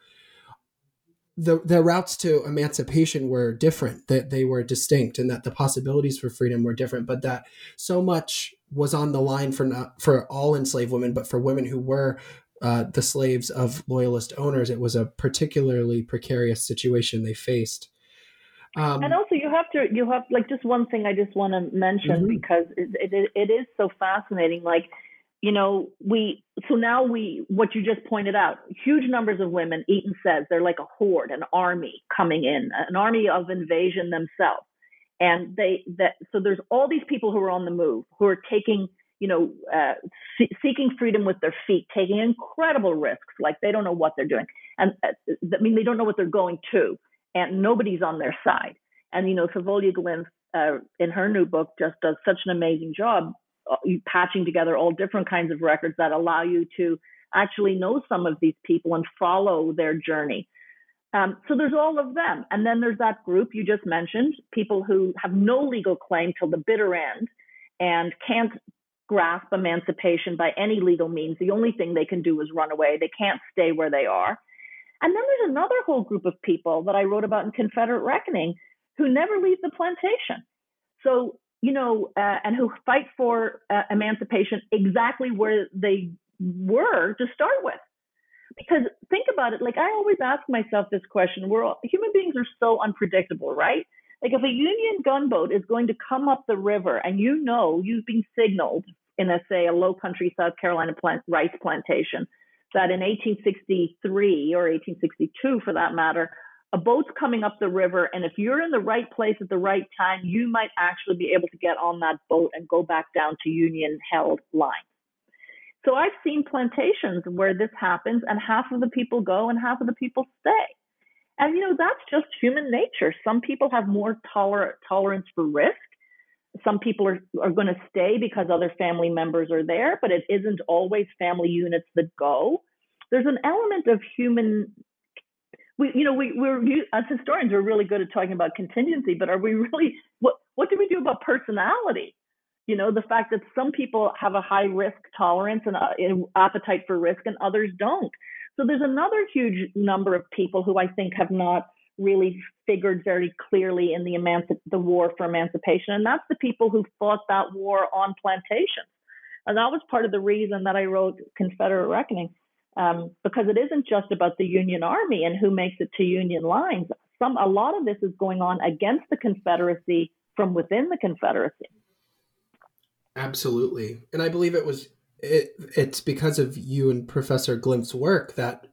the the routes to emancipation were different that they were distinct and that the possibilities for freedom were different but that so much was on the line for not for all enslaved women but for women who were uh, the slaves of loyalist owners. It was a particularly precarious situation they faced. Um, and also, you have to you have like just one thing I just want to mention mm-hmm. because it, it it is so fascinating. Like, you know, we so now we what you just pointed out, huge numbers of women. Eaton says they're like a horde, an army coming in, an army of invasion themselves, and they that so there's all these people who are on the move who are taking you know, uh, see- seeking freedom with their feet, taking incredible risks. Like they don't know what they're doing, and uh, I mean they don't know what they're going to and nobody's on their side. And you know, Thavolia Glymph uh, in her new book just does such an amazing job patching together all different kinds of records that allow you to actually know some of these people and follow their journey. Um, so there's all of them, and then there's that group you just mentioned, people who have no legal claim till the bitter end and can't grasp emancipation by any legal means. The only thing they can do is run away. They can't stay where they are. And then there's another whole group of people that I wrote about in Confederate Reckoning who never leave the plantation. So, you know, uh, and who fight for uh, emancipation exactly where they were to start with. Because think about it, like I always ask myself this question: We're all, human beings are so unpredictable, right? Like if a Union gunboat is going to come up the river, and you know you've been signaled in a say a low country South Carolina plant, rice plantation that in 1863 or 1862 for that matter, a boat's coming up the river, and if you're in the right place at the right time, you might actually be able to get on that boat and go back down to Union held lines. So I've seen plantations where this happens, and half of the people go and half of the people stay. And you know, that's just human nature. Some people have more toler- tolerance for risk. Some people are, are going to stay because other family members are there, but it isn't always family units that go. There's an element of human we you know we we're as historians we're really good at talking about contingency but are we really what what do we do about personality? You know the fact that some people have a high risk tolerance and uh, appetite for risk and others don't. So there's another huge number of people who i think have not really figured very clearly in the emanci- the war for emancipation and that's the people who fought that war on plantations. And that was part of the reason that i wrote confederate reckoning um, because it isn't just about the Union Army and who makes it to Union lines. Some a lot of this is going on against the Confederacy from within the Confederacy. Absolutely, and I believe it was it, it's because of you and Professor Glymph's work that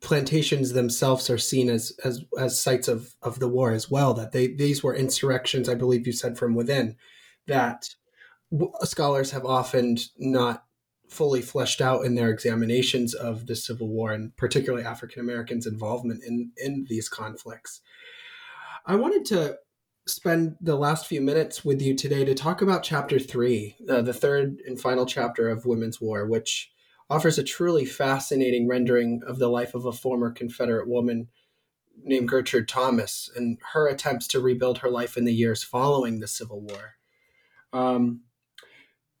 plantations themselves are seen as as as sites of of the war as well. That they these were insurrections, I believe you said from within. That scholars have often not fully fleshed out in their examinations of the Civil War and particularly African Americans' involvement in, in these conflicts. I wanted to spend the last few minutes with you today to talk about chapter three, uh, the third and final chapter of Women's War, which offers a truly fascinating rendering of the life of a former Confederate woman named Gertrude Thomas and her attempts to rebuild her life in the years following the Civil War. Um,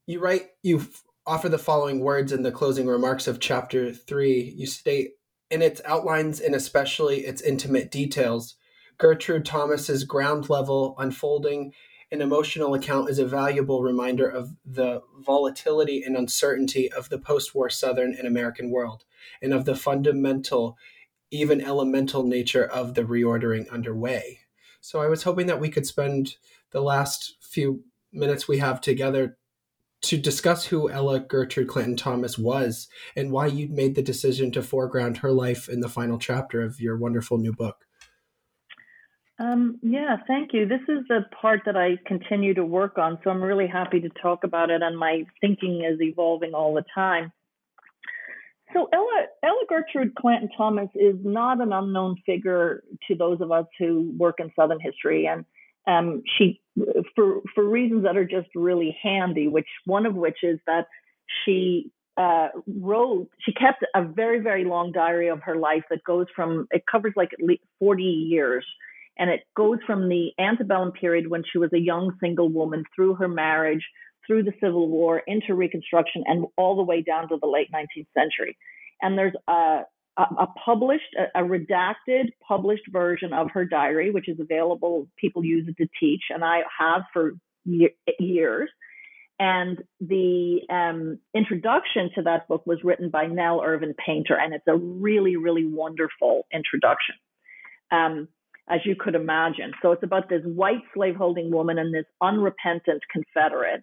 you write you offer the following words in the closing remarks of chapter 3. You state, in its outlines and especially its intimate details, Gertrude Thomas's ground level unfolding an emotional account is a valuable reminder of the volatility and uncertainty of the post war Southern and American world, and of the fundamental, even elemental nature of the reordering underway. So I was hoping that we could spend the last few minutes we have together to discuss who Ella Gertrude Clanton Thomas was and why you'd made the decision to foreground her life in the final chapter of your wonderful new book. Um, yeah, thank you. This is the part that I continue to work on, so I'm really happy to talk about it, and my thinking is evolving all the time. So Ella, Ella Gertrude Clanton Thomas is not an unknown figure to those of us who work in Southern history, and um, she for for reasons that are just really handy. Which one of which is that she uh, wrote she kept a very very long diary of her life that goes from it covers like at least 40 years and it goes from the antebellum period when she was a young single woman through her marriage through the civil war into reconstruction and all the way down to the late 19th century and there's a a, a published, a, a, redacted, published version of her diary, which is available. People use it to teach, and I have for ye- years. And the um, introduction to that book was written by Nell Irvin Painter, and it's a really, really wonderful introduction, um, as you could imagine. So it's about this white slaveholding woman and this unrepentant Confederate.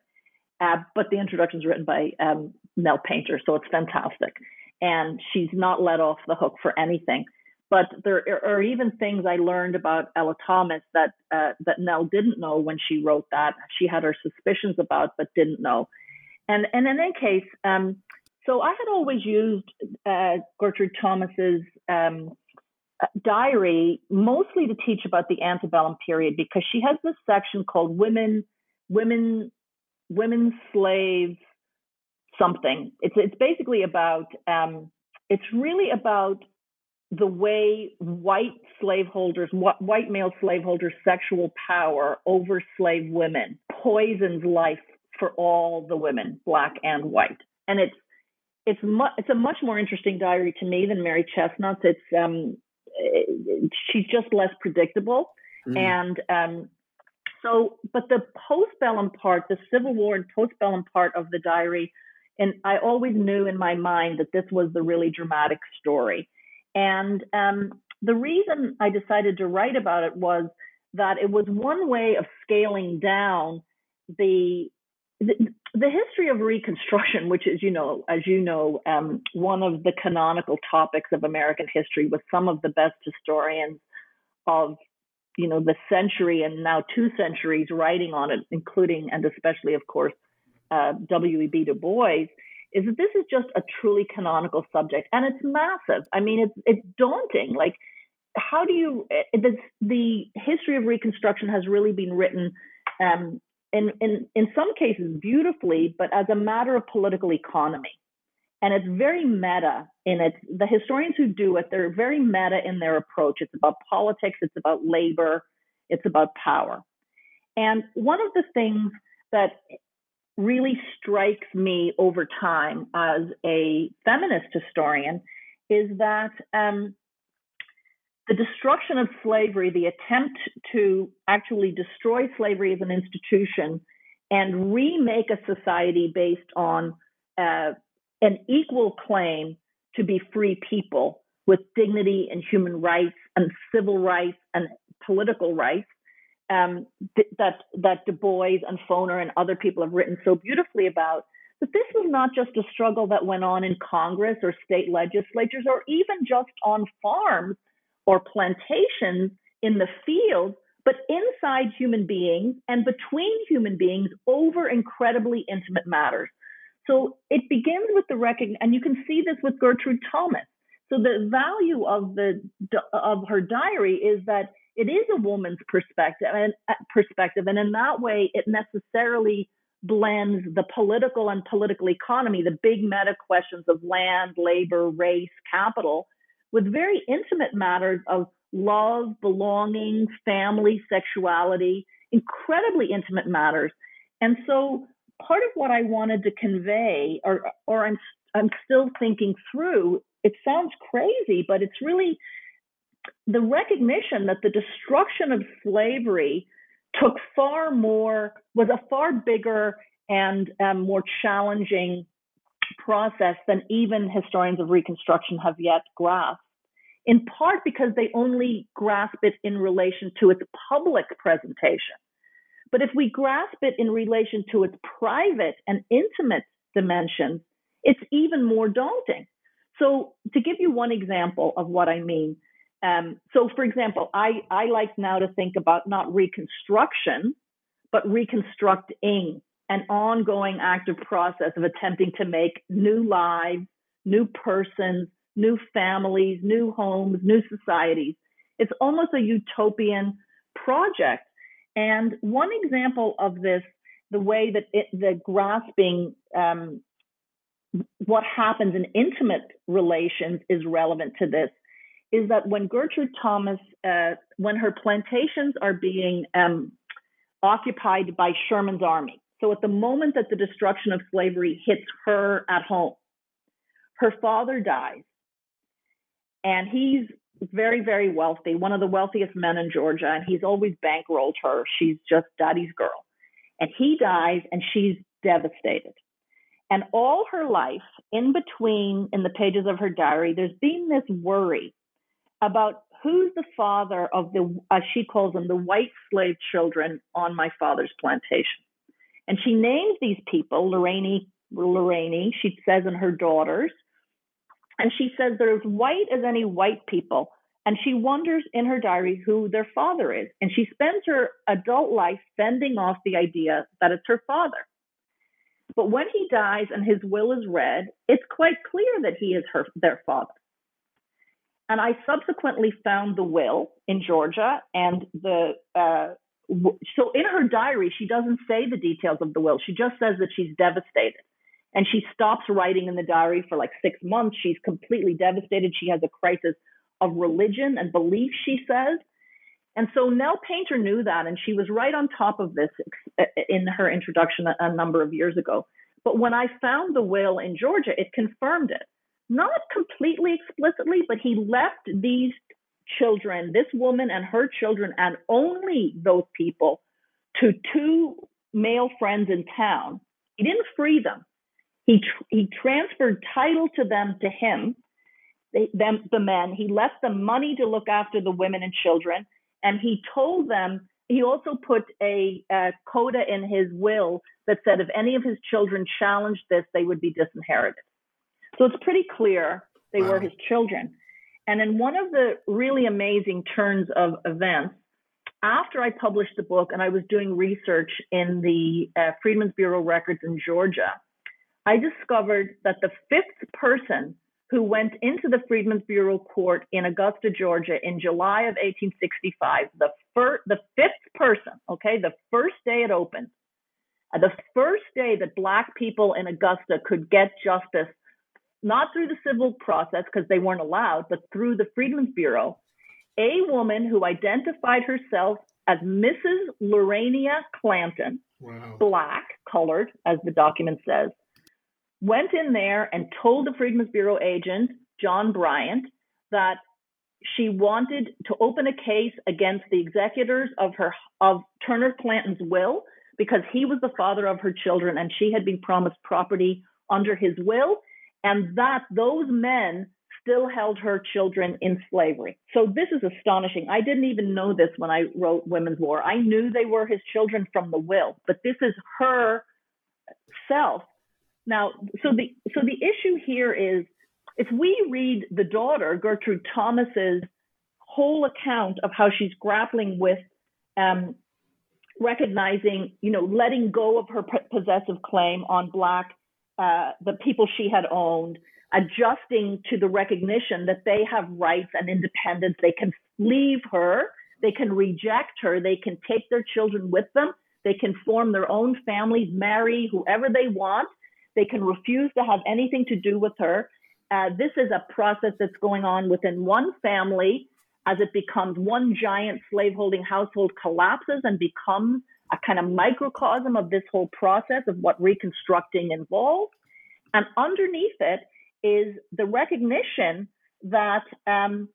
Uh, but the introduction is written by um, Nell Painter, so it's fantastic. And she's not let off the hook for anything. But there are even things I learned about Ella Thomas that uh, that Nell didn't know when she wrote that. She had her suspicions about, but didn't know. And and in any case, um, so I had always used uh, Gertrude Thomas's um, diary mostly to teach about the antebellum period because she has this section called women women women slaves something. It's it's basically about um, it's really about the way white slaveholders, white male slaveholders' sexual power over slave women poisons life for all the women, black and white. And it's it's mu- it's a much more interesting diary to me than Mary Chesnut's. It's um, she's just less predictable, mm. and um, so but the postbellum part, the Civil War and postbellum part of the diary, and I always knew in my mind that this was the really dramatic story. And um, the reason I decided to write about it was that it was one way of scaling down the the, the history of Reconstruction, which is, you know, as you know, um, one of the canonical topics of American history, with some of the best historians of, you know, the century and now two centuries writing on it, including and especially, of course, uh, W.E.B. Du Bois is that this is just a truly canonical subject and it's massive. I mean, it's it's daunting. Like, how do you? Eh, the the history of Reconstruction has really been written. Um, in, in, in some cases beautifully, but as a matter of political economy. And it's very meta in it. The historians who do it, they're very meta in their approach. It's about politics, it's about labor, it's about power. And one of the things that really strikes me over time as a feminist historian is that um, the destruction of slavery, the attempt to actually destroy slavery as an institution and remake a society based on uh, an equal claim to be free people with dignity and human rights and civil rights and political rights um, th- that that Du Bois and Foner and other people have written so beautifully about. That this was not just a struggle that went on in Congress or state legislatures or even just on farms or plantations in the field, but inside human beings and between human beings over incredibly intimate matters. So it begins with the recognition, and you can see this with Gertrude Thomas. So the value of the of her diary is that it is a woman's perspective and uh, perspective, and in that way, it necessarily blends the political and political economy, the big meta questions of land, labor, race, capital, with very intimate matters of love, belonging, family, sexuality, incredibly intimate matters. And so part of what I wanted to convey, or or I'm I'm still thinking through, it sounds crazy, but it's really the recognition that the destruction of slavery took far more, was a far bigger and um, more challenging process than even historians of Reconstruction have yet grasped, in part because they only grasp it in relation to its public presentation. But if we grasp it in relation to its private and intimate dimensions, it's even more daunting. So, to give you one example of what I mean, um, so, for example, I, I like now to think about not reconstruction, but reconstructing an ongoing active process of attempting to make new lives, new persons, new families, new homes, new societies. It's almost a utopian project. And one example of this, the way that it, the grasping um, what happens in intimate relations is relevant to this is that when Gertrude Thomas, uh, when her plantations are being um, occupied by Sherman's army, so at the moment that the destruction of slavery hits her at home, her father dies. And he's very, very wealthy, one of the wealthiest men in Georgia, and he's always bankrolled her. She's just daddy's girl. And he dies, and she's devastated. And all her life, in between, in the pages of her diary, there's been this worry about who's the father of the, as she calls them, the white slave children on my father's plantation. And she names these people, Lorraine, Lorraine, she says, and her daughters. And she says they're as white as any white people. And she wonders in her diary who their father is. And she spends her adult life fending off the idea that it's her father. But when he dies and his will is read, it's quite clear that he is her their father. And I subsequently found the will in Georgia, and the uh, so in her diary she doesn't say the details of the will. She just says that she's devastated, and she stops writing in the diary for like six months. She's completely devastated. She has a crisis of religion and belief. She says, and so Nell Painter knew that, and she was right on top of this in her introduction a, number of years ago. But when I found the will in Georgia, it confirmed it not completely explicitly, but he left these children, this woman and her children, and only those people to two male friends in town. He didn't free them. He, tr- he transferred title to them to him, they, them, the men. He left them money to look after the women and children. And he told them, he also put a, a coda in his will that said if any of his children challenged this, they would be disinherited. So it's pretty clear they wow. were his children. And in one of the really amazing turns of events, after I published the book and I was doing research in the uh, Freedmen's Bureau records in Georgia, I discovered that the fifth person who went into the Freedmen's Bureau court in Augusta, Georgia in July of 1865, the, fir- the fifth person, okay, the first day it opened, uh, the first day that Black people in Augusta could get justice not through the civil process because they weren't allowed, but through the Freedmen's Bureau, a woman who identified herself as Mrs. Lorania Clanton, wow. black, colored, as the document says, went in there and told the Freedmen's Bureau agent, John Bryant, that she wanted to open a case against the executors of her of Turner Clanton's will because he was the father of her children and she had been promised property under his will and that those men still held her children in slavery. So this is astonishing. I didn't even know this when I wrote Women's War. I knew they were his children from the will, but this is her self. Now, so the so the issue here is if we read the daughter Gertrude Thomas's whole account of how she's grappling with um, recognizing, you know, letting go of her possessive claim on black uh, the people she had owned, adjusting to the recognition that they have rights and independence. They can leave her, they can reject her, they can take their children with them, they can form their own families, marry whoever they want, they can refuse to have anything to do with her. Uh, this is a process that's going on within one family as it becomes one giant slaveholding household collapses and becomes a kind of microcosm of this whole process of what reconstructing involves. And underneath it is the recognition that um,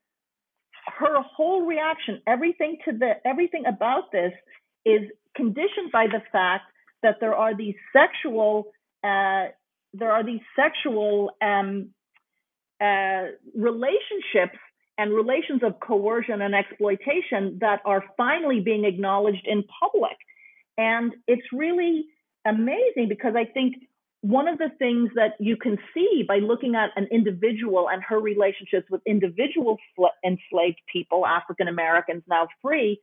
her whole reaction, everything to the everything about this is conditioned by the fact that there are these sexual uh, there are these sexual um, uh, relationships and relations of coercion and exploitation that are finally being acknowledged in public. And it's really amazing because I think one of the things that you can see by looking at an individual and her relationships with individual enslaved people, African Americans now free,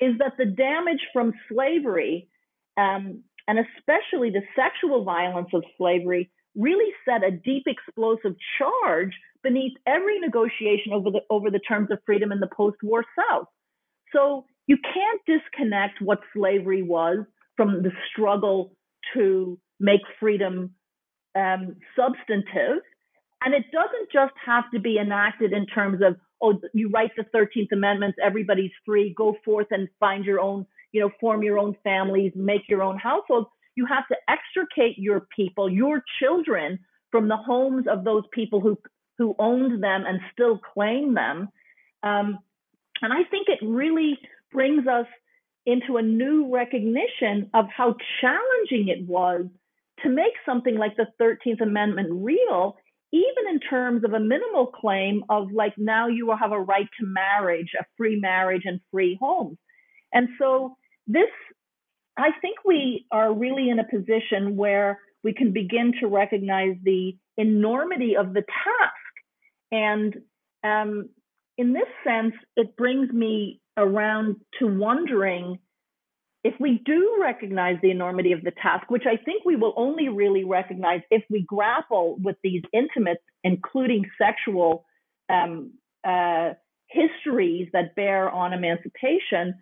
is that the damage from slavery, um, and especially the sexual violence of slavery, really set a deep explosive charge beneath every negotiation over the over the terms of freedom in the post-war South. So you can't disconnect what slavery was from the struggle to make freedom um, substantive. And it doesn't just have to be enacted in terms of, oh, you write the 13th Amendment, everybody's free, go forth and find your own, you know, form your own families, make your own households. You have to extricate your people, your children, from the homes of those people who, who owned them and still claim them. Um, and I think it really brings us into a new recognition of how challenging it was to make something like the 13th Amendment real, even in terms of a minimal claim of like now you will have a right to marriage, a free marriage, and free homes. And so this, I think we are really in a position where we can begin to recognize the enormity of the task. And um, in this sense, it brings me around to wondering if we do recognize the enormity of the task, which I think we will only really recognize if we grapple with these intimate, including sexual um, uh, histories that bear on emancipation,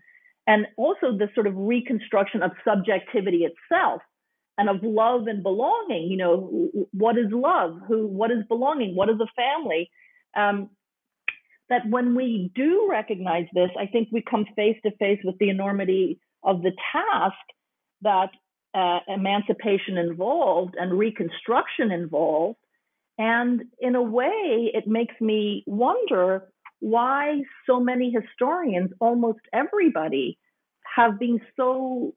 and also the sort of reconstruction of subjectivity itself and of love and belonging. You know, what is love? Who? What is belonging? What is a family? Um, that when we do recognize this, I think we come face to face with the enormity of the task that uh, emancipation involved and reconstruction involved. And in a way, it makes me wonder why so many historians, almost everybody, have been so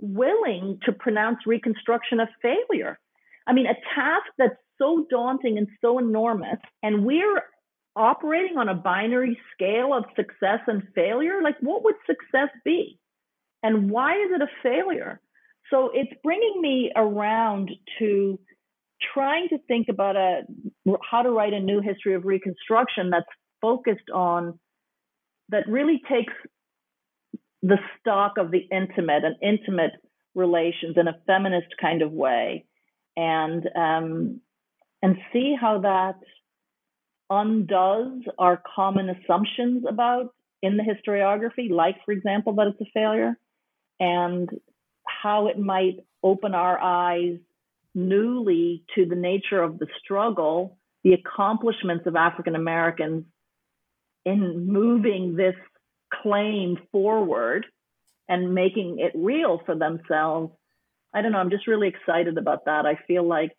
willing to pronounce Reconstruction a failure. I mean, a task that's so daunting and so enormous, and we're operating on a binary scale of success and failure. Like, what would success be? And why is it a failure? So it's bringing me around to trying to think about a how to write a new history of Reconstruction that's focused on that really takes the stock of the intimate and intimate relations in a feminist kind of way, and um, and see how that undoes our common assumptions about in the historiography, like for example that it's a failure, and how it might open our eyes newly to the nature of the struggle, the accomplishments of African Americans in moving this claim forward and making it real for themselves. I don't know, I'm just really excited about that. I feel like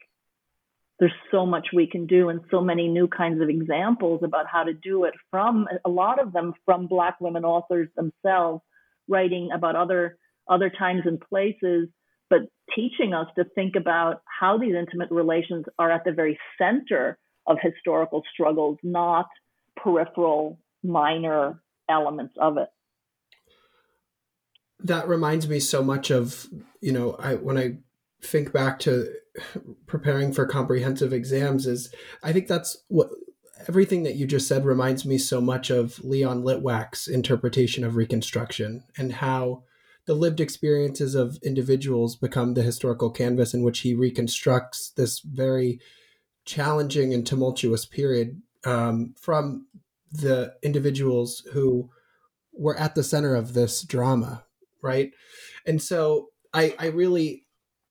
there's so much we can do and so many new kinds of examples about how to do it from a lot of them from black women authors themselves writing about other other times and places, but teaching us to think about how these intimate relations are at the very center of historical struggles, not peripheral, minor elements of it. That reminds me so much of, you know, I when I think back to preparing for comprehensive exams is I think that's what everything that you just said reminds me so much of Leon Litwack's interpretation of Reconstruction and how the lived experiences of individuals become the historical canvas in which he reconstructs this very challenging and tumultuous period um, from the individuals who were at the center of this drama, right? And so I, I really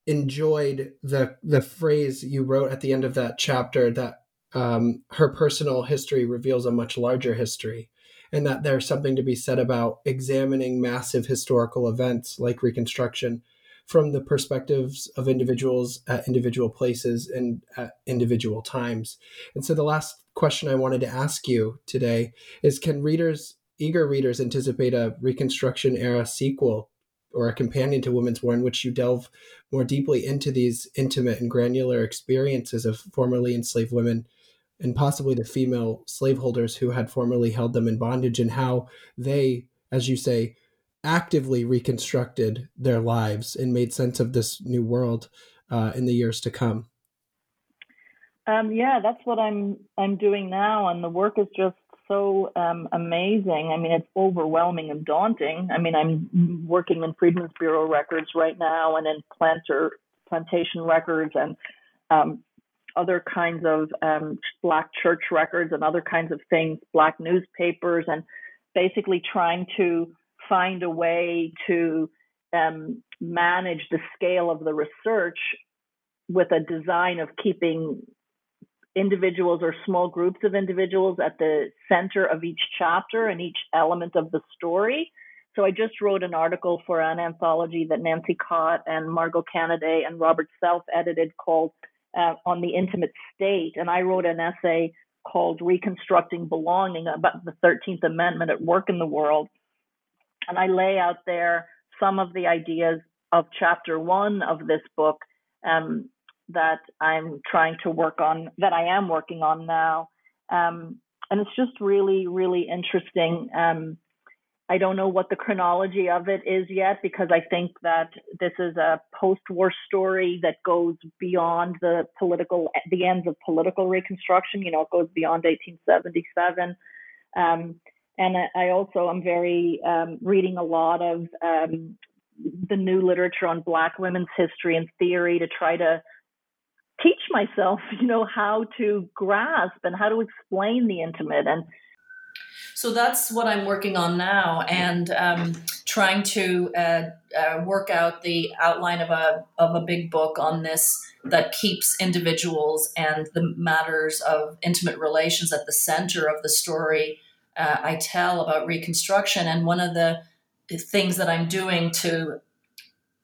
enjoyed the the phrase you wrote at the end of that chapter that um, her personal history reveals a much larger history and that there's something to be said about examining massive historical events like Reconstruction from the perspectives of individuals at individual places and at individual times. And so the last question I wanted to ask you today is can readers, eager readers, anticipate a Reconstruction era sequel or a companion to Women's War in which you delve more deeply into these intimate and granular experiences of formerly enslaved women and possibly the female slaveholders who had formerly held them in bondage and how they, as you say, actively reconstructed their lives and made sense of this new world uh, in the years to come. Um, yeah, that's what I'm I'm doing now, and the work is just so um, amazing. I mean, it's overwhelming and daunting. I mean, I'm working in Freedmen's Bureau records right now, and in planter plantation records, and um, other kinds of um, black church records and other kinds of things, black newspapers, and basically trying to find a way to um, manage the scale of the research with a design of keeping individuals or small groups of individuals at the center of each chapter and each element of the story. So I just wrote an article for an anthology that Nancy Cott and Margot Canaday and Robert Self edited called uh, on the intimate state. And I wrote an essay called Reconstructing Belonging about the 13th Amendment at work in the world. And I lay out there some of the ideas of chapter one of this book um, that I'm trying to work on, that I am working on now. Um, and it's just really, really interesting. Um, I don't know what the chronology of it is yet because I think that this is a post-war story that goes beyond the political, the ends of political reconstruction. You know, it goes beyond 1877. Um, and I also am very um, reading a lot of um, the new literature on Black women's history and theory to try to teach myself, [laughs] you know, how to grasp and how to explain the intimate and so that's what I'm working on now, and um, trying to uh, uh, work out the outline of a of a big book on this that keeps individuals and the matters of intimate relations at the center of the story uh, I tell about Reconstruction. And one of the things that I'm doing to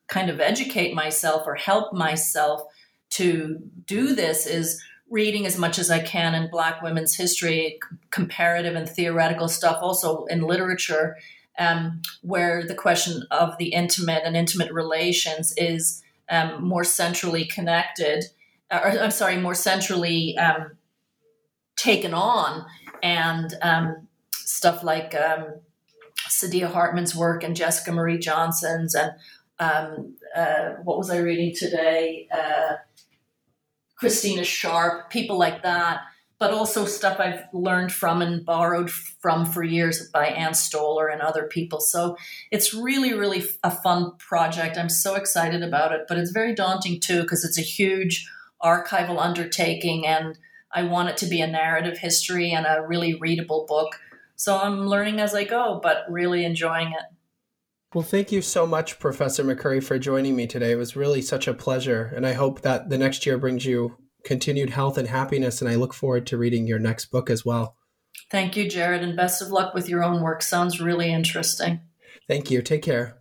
kind of educate myself or help myself to do this is reading as much as I can in Black women's history, comparative and theoretical stuff, also in literature, um, where the question of the intimate and intimate relations is um, more centrally connected, or I'm sorry, more centrally um, taken on, and um, stuff like um, Saidiya Hartman's work and Jessica Marie Johnson's, and um, uh, what was I reading today? Uh, Christina Sharpe, people like that, but also stuff I've learned from and borrowed from for years by Ann Stoler and other people. So it's really, really a fun project. I'm so excited about it, but it's very daunting too because it's a huge archival undertaking and I want it to be a narrative history and a really readable book. So I'm learning as I go, but really enjoying it. Well, thank you so much, Professor McCurry, for joining me today. It was really such a pleasure. And I hope that the next year brings you continued health and happiness. And I look forward to reading your next book as well. Thank you, Jared, and best of luck with your own work. Sounds really interesting. Thank you. Take care.